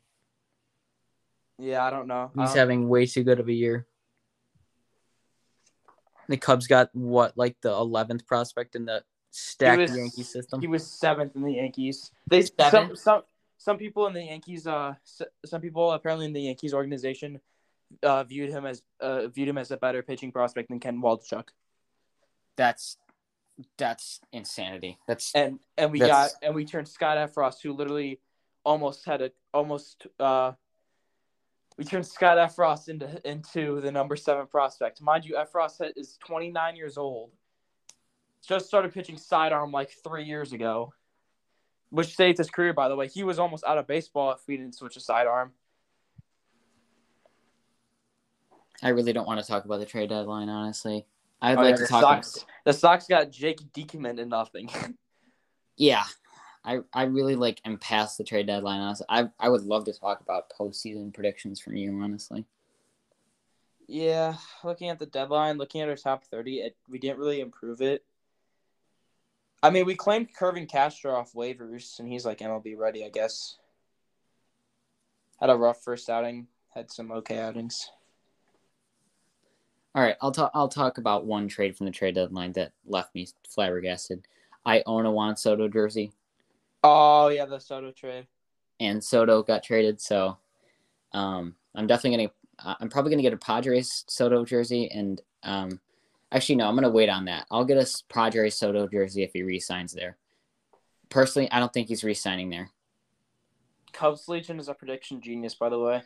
yeah, I don't know. He's don't- having way too good of a year. The Cubs got what, like the eleventh prospect in the stacked was- Yankee system. He was seventh in the Yankees. They some some some people in the Yankees. Uh, some people apparently in the Yankees organization, uh, viewed him as uh viewed him as a better pitching prospect than Ken Waldichuk. That's that's insanity. That's And and we got and we turned Scott Effross, who literally almost had a almost uh. We turned Scott Effross into into the number seven prospect. Mind you, Effross is 29 years old. Just started pitching sidearm like three years ago, which saved his career. By the way, he was almost out of baseball if we didn't switch to sidearm. I really don't want to talk about the trade deadline. Honestly, I'd Oh, like yeah, to talk. About, the Sox got Jake Diekman and nothing. <laughs> yeah, I I really like am past the trade deadline. Honestly, I I would love to talk about postseason predictions from you. Honestly, yeah, looking at the deadline, looking at our top 30, it, we didn't really improve it. I mean, we claimed Kervin Castro off waivers, and he's like MLB ready, I guess. Had a rough first outing, had some okay outings. All right. I'll talk. I'll talk about one trade from the trade deadline that left me flabbergasted. I own a Juan Soto jersey. Oh yeah, the Soto trade. and Soto got traded. So um, I'm definitely gonna. uh, I'm probably gonna get a Padres Soto jersey, and um, actually no, I'm gonna wait on that. I'll get a Padres Soto jersey if he resigns there. Personally, I don't think he's re-signing there. Cubs Legion is a prediction genius, by the way.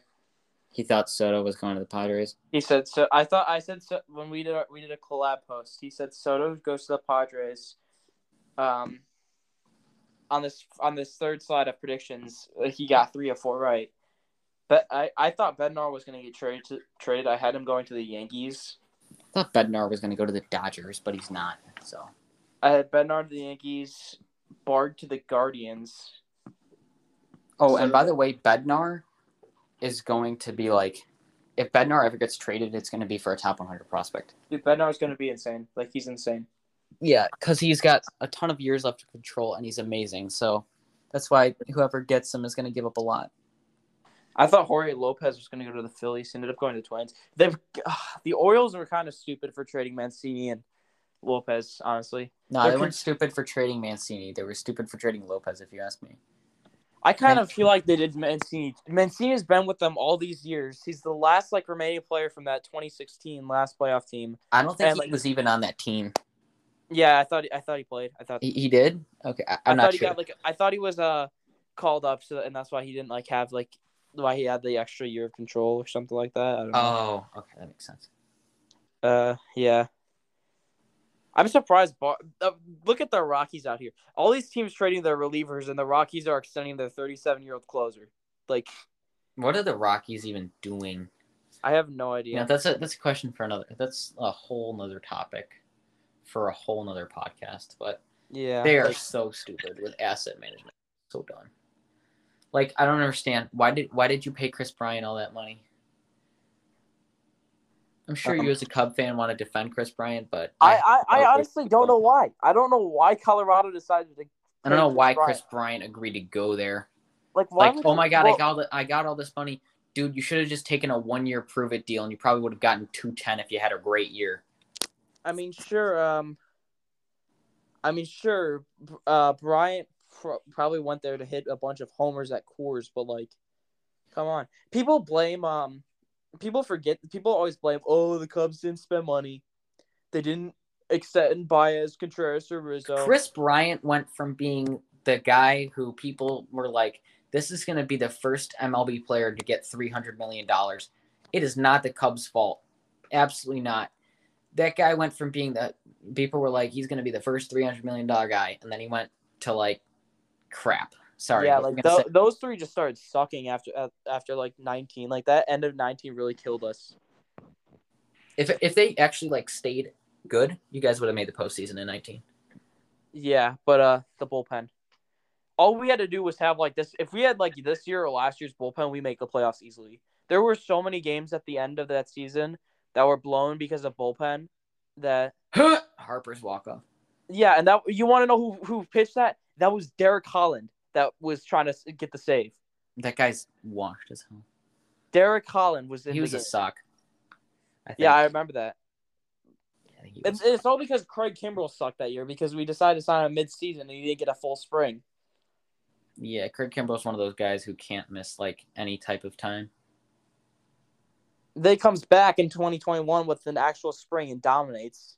He thought Soto was going to the Padres. He said so. I thought I said so when we did our, we did a collab post. He said Soto goes to the Padres. Um, on this on this third slide of predictions, he got three or four right. But I, I thought Bednar was going to get traded. To, traded. I had him going to the Yankees. I thought Bednar was going to go to the Dodgers, but he's not. So I had Bednar to the Yankees, Bard to the Guardians. Oh, So- and by the way, Bednar is going to be like, if Bednar ever gets traded, it's going to be for a top 100 prospect. Dude, Bednar is going to be insane. Like he's insane. Yeah, because he's got a ton of years left to control, and he's amazing. So that's why whoever gets him is going to give up a lot. I thought Jorge Lopez was going to go to the Phillies. He ended up going to the Twins. They've the Orioles were kind of stupid for trading Mancini and Lopez. Honestly, No, They're they con- weren't stupid for trading Mancini. They were stupid for trading Lopez, if you ask me. I kind Man- of feel like they did Mancini. Mancini has been with them all these years. He's the last like remaining player from that 2016 last playoff team. I don't think And, he like- was even on that team. Yeah, I thought I thought he played. I thought He, he did? Okay, I, thought not he sure. got like I thought he was uh called up so and that's why he didn't like have like why he had the extra year of control or something like that. I don't know. oh, okay, that makes sense. Uh, yeah. I'm surprised. Bar- uh, look at the Rockies out here. All these teams trading their relievers, and the Rockies are extending their 37 year old closer. Like, What are the Rockies even doing? I have no idea. Yeah, that's a that's a question for another. That's a whole nother topic for a whole nother podcast. But yeah, they are like, so stupid with asset management. So done. Like I don't understand why did why did you pay Kris Bryant all that money? I'm sure Um, you as a Cub fan want to defend Kris Bryant, but I, I, I Oh, honestly don't know why. I don't know why Colorado decided to. I don't know Kris why Bryant. Kris Bryant agreed to go there. Like, why Like, would oh you- my god, well, I got I got all this money, dude. You should have just taken a one year prove it deal, and you probably would have gotten two ten if you had a great year. I mean, sure. Um, I mean, sure. Uh, Bryant pro- probably went there to hit a bunch of homers at Coors, but like, come on. People blame. Um, people forget. People always blame. Oh, the Cubs didn't spend money. They didn't extend Baez, Contreras, or Rizzo. Kris Bryant went from being the guy who people were like, this is going to be the first MLB player to get $300 million. It is not the Cubs' fault. Absolutely not. That guy went from being the people were like, he's going to be the first $300 million guy. And then he went to like crap. Sorry. yeah, like say? those three just started sucking after after like nineteen. Like that end of nineteen really killed us. if, if they actually like stayed good, you guys would have made the postseason in 19. Yeah, but uh, the bullpen. All we had to do was have like this. If we had like this year or last year's bullpen, we make the playoffs easily. There were so many games at the end of that season that were blown because of bullpen. That Harper's walk off. yeah, and that you want to know who who pitched that? That was Derek Holland that was trying to get the save. That guy's washed as hell. Derek Holland was in He was a sock. I think. Yeah, I remember that. I he was- It's, it's all because Craig Kimbrel sucked that year because we decided to sign him mid-season and he didn't get a full spring. Yeah, Craig Kimbrel's one of those guys who can't miss like any type of time. They comes back in 2021 with an actual spring and dominates.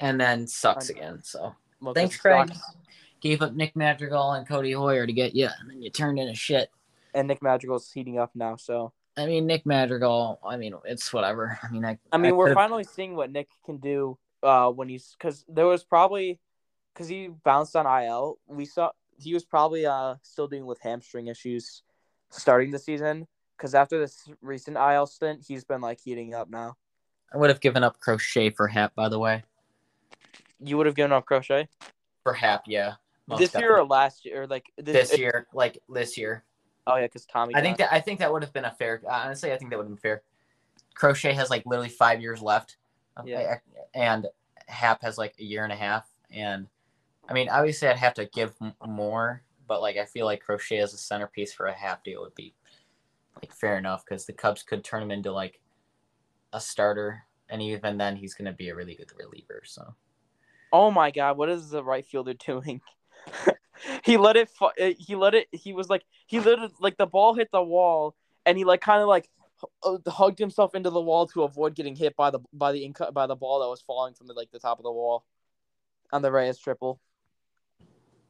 And then sucks again. So Well, Thanks, Craig. Doc- gave up Nick Madrigal and Codi Heuer to get you, and then you turned into shit. And Nick Madrigal's heating up now, so I mean, Nick Madrigal. I mean, it's whatever. <laughs> I mean, I. I mean we're finally seeing what Nick can do uh, when he's because there was probably because he bounced on IL. We saw he was probably uh, still dealing with hamstring issues starting the season because after this recent IL stint, he's been like heating up now. I would have given up Crochet for Happ, by the way. You would have given up Crochet For Happ, yeah. Most this year or last year, or like this, this year, like this year. Oh yeah, because Tommy. I think got- that I think that would have been a fair. Honestly, I think that would have been fair. Crochet has like literally five years left, um, Yeah. and Happ has like a year and a half. And I mean, obviously, I'd have to give m- more, but like I feel like Crochet as a centerpiece for a Happ deal would be like fair enough because the Cubs could turn him into like a starter, and even then, he's going to be a really good reliever. So Oh my god, what is the right fielder <laughs> doing? <laughs> he let it. fu- uh, He let it. He was like he let it like the ball hit the wall, and he like kind of like hu- uh, hugged himself into the wall to avoid getting hit by the by the inco- by the ball that was falling from the, like the top of the wall on the Reyes triple.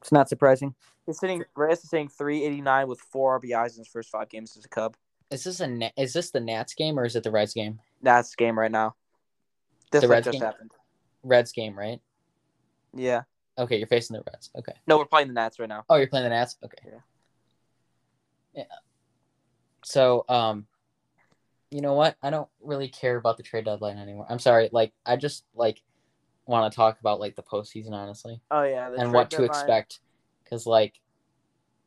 It's not surprising. He's hitting Reyes is hitting three eighty nine with four RBIs in his first five games as a Cub. Is this a Na- is this the Nats game or is it the Reds game? Nats game right now. This The Reds just game? happened. Reds game, right? Yeah. Okay, you're facing the Reds. Okay. No, we're playing the Nats right now. Oh, you're playing the Nats. Okay. Yeah. Yeah. So, um, you know what? I don't really care about the trade deadline anymore. I'm sorry. Like, I just like want to talk about like the postseason, honestly, Oh yeah, the and what to expect. Because like,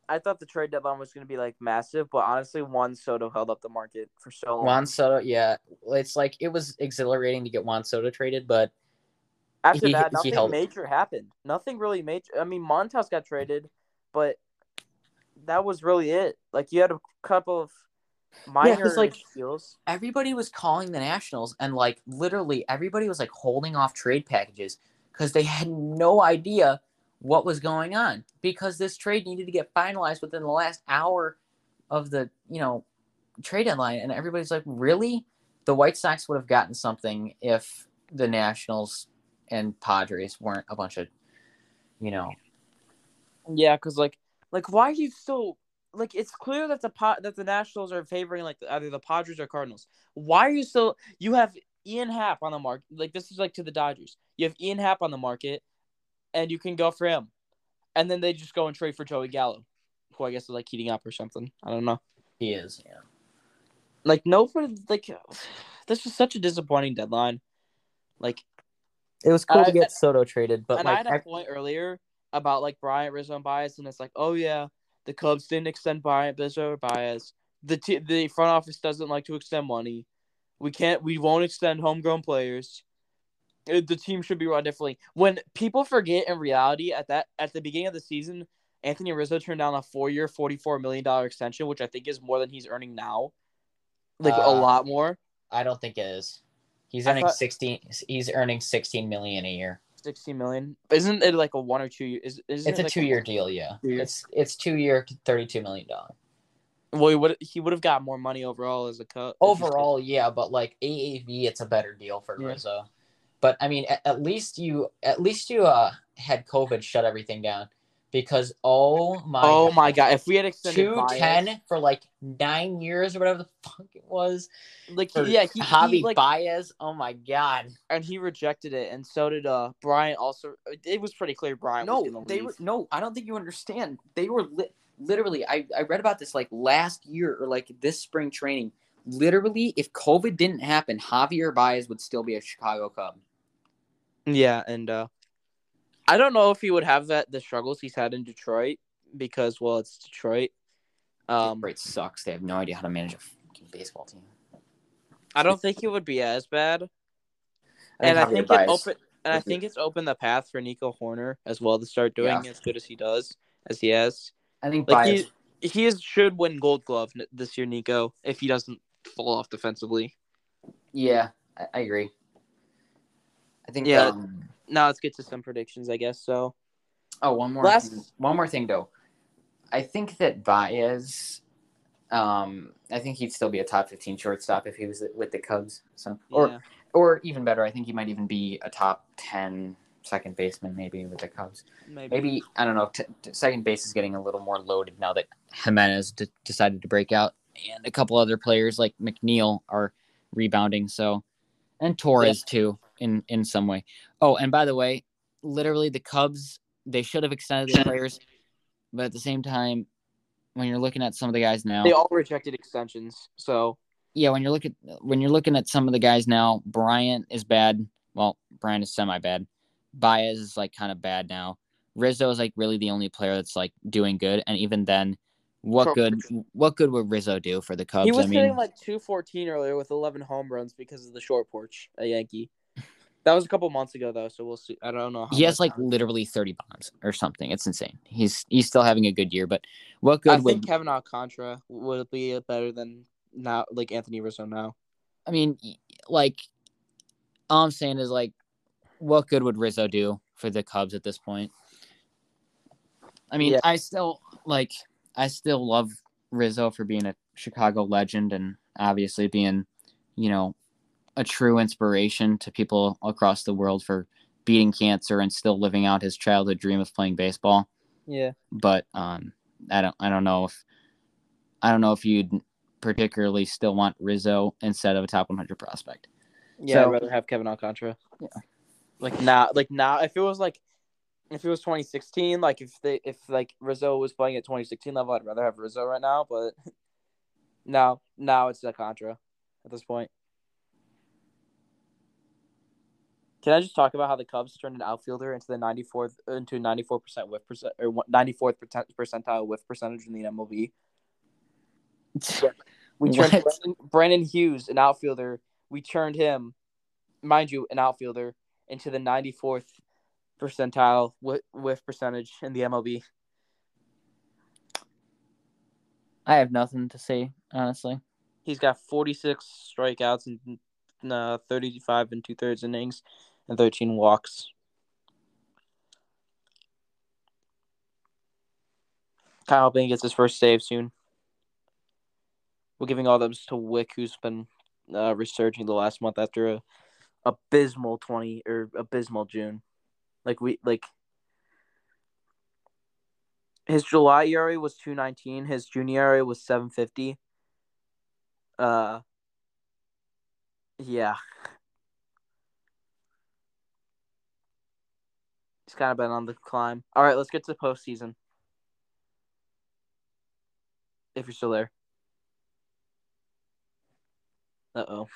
I thought the trade deadline was going to be like massive, but honestly, Juan Soto held up the market for so long. Juan Soto, yeah, it's like it was exhilarating to get Juan Soto traded, but After he- that, nothing held- major happened. Nothing really major. I mean, Montas got traded, but that was really it. Like you had a couple of minor 'cause, like, deals. everybody was calling the Nationals, and like literally everybody was like holding off trade packages because they had no idea what was going on because this trade needed to get finalized within the last hour of the you know trade deadline, and everybody's like, really? The White Sox would have gotten something if the Nationals and Padres weren't a bunch of you know Yeah, because like, like why are you so like? It's clear that the pot that the Nationals are favoring like either the Padres or Cardinals. Why are you still? You have Ian Happ on the market. Like this is like to the Dodgers. You have Ian Happ on the market, and you can go for him, and then they just go and trade for Joey Gallo, who I guess is like heating up or something. I don't know. he is yeah. Like nobody like <sighs> this was such a disappointing deadline. Like It was cool I- to get Soto traded, but and I had a I- point earlier about like Bryant Rizzo and Baez, and it's like, oh yeah, the Cubs didn't extend Bryant Rizzo or Baez. The t- the front office doesn't like to extend money. We can't. We won't extend homegrown players. Uh, The team should be run differently. When people forget, in reality, at that at the beginning of the season, Anthony Rizzo turned down a four year, forty four million dollar extension, which I think is more than he's earning now, like a Uh, lot more. I don't think it is. He's I earning thought- sixteen. He's earning sixteen million a year. Sixty million. Isn't it like a one or two? year- Is, isn't It's it a like two year deal. Yeah, Two it's it's two year, thirty two million dollar. Well, he would he would have got more money overall as a cut. Overall, yeah, but like AAV, it's a better deal for Yeah. Rizzo. But I mean, at, at least you at least you uh had COVID shut everything down because oh my Oh my god! If we had extended two Baez- ten for like nine years or whatever the fuck it was. like yeah, he, Javi he like Baez. Oh my god. and he rejected it, and so did uh Bryant Also, it was pretty clear Bryant No, they leave. were no. I don't think you understand. They were li- literally. I I read about this like last year or like this spring training. Literally, if COVID didn't happen, Javier Baez would still be a Chicago Cub. Yeah, and uh I don't know if he would have that the struggles he's had in Detroit because well, it's Detroit. Um, Detroit sucks. They have no idea how to manage a fucking baseball team. I don't think it would be as bad, I and I think it open and I think it's opened the path for Nico Hoerner as well to start doing Yeah. as good as he does as he has. I think Like Baez. he he is, should win Gold Glove this year, Nico, if he doesn't fall off defensively. yeah, I, I agree. I think. Yeah. Um, Now let's get to some predictions, I guess. So oh, one more. Last- thing, one more thing though. I think that Baez. Um, I think he'd still be a top fifteen shortstop if he was with the Cubs. So, or yeah. or even better, I think he might even be a top 10 second baseman maybe with the Cubs. maybe. Maybe I don't know. T- t- second base is getting a little more loaded now that Gimenez d- decided to break out, and a couple other players like McNeil are rebounding. So, and Torres too in in some way. Oh, and by the way, literally the Cubs they should have extended their players, but at the same time, when you're looking at some of the guys now, They all rejected extensions. So yeah, when you're looking when you're looking at some of the guys now, Bryant is bad. Well, Bryant is semi bad. Baez is like kind of bad now. Rizzo is like really the only player that's like doing good, and even then, what Pro- good what good would Rizzo do for the Cubs? he was I mean, hitting like 214 earlier with 11 home runs because of the short porch at Yankee. That was a couple months ago though, so we'll see. I don't know. How he has like now. literally thirty bombs or something. It's insane. He's he's still having a good year, but what good? I good think would Kevin Alcantara would be better than now, like Anthony Rizzo now. I mean, like all I'm saying is like, what good would Rizzo do for the Cubs at this point? I mean, Yeah. I still like I still love Rizzo for being a Chicago legend and obviously being, you know, a true inspiration to people across the world for beating cancer and still living out his childhood dream of playing baseball. Yeah. But um I don't I don't know if I don't know if you'd particularly still want Rizzo instead of a top 100 prospect. Yeah, So- I'd rather have Kevin Alcantara. Yeah. Like now, like now, if it was like, if it was 2016, like if they, if like Rizzo was playing at 2016 level, I'd rather have Rizzo right now. But <laughs> now, now it's Alcantara at this point. Can I just talk about how the Cubs turned an outfielder into the 94th into 94 percent whiff percent or 94th percentile whiff percentage in the MLB? We <laughs> turned Brandon, Brandon Hughes, an outfielder. We turned him, mind you, an outfielder, into the 94th percentile whiff, whiff percentage in the MLB. I have nothing to say honestly. He's got 46 strikeouts and uh, 35 and two thirds innings and 13 walks. Kyle Hoping gets his first save soon. We're giving all those to Wieck, who's been uh, resurging the last month after a abysmal 20 or abysmal June. Like we like his July ERA was 219, his June ERA was 750. Uh yeah. He's kind of been on the climb. All right, let's get to the postseason. If you're still there. Uh oh.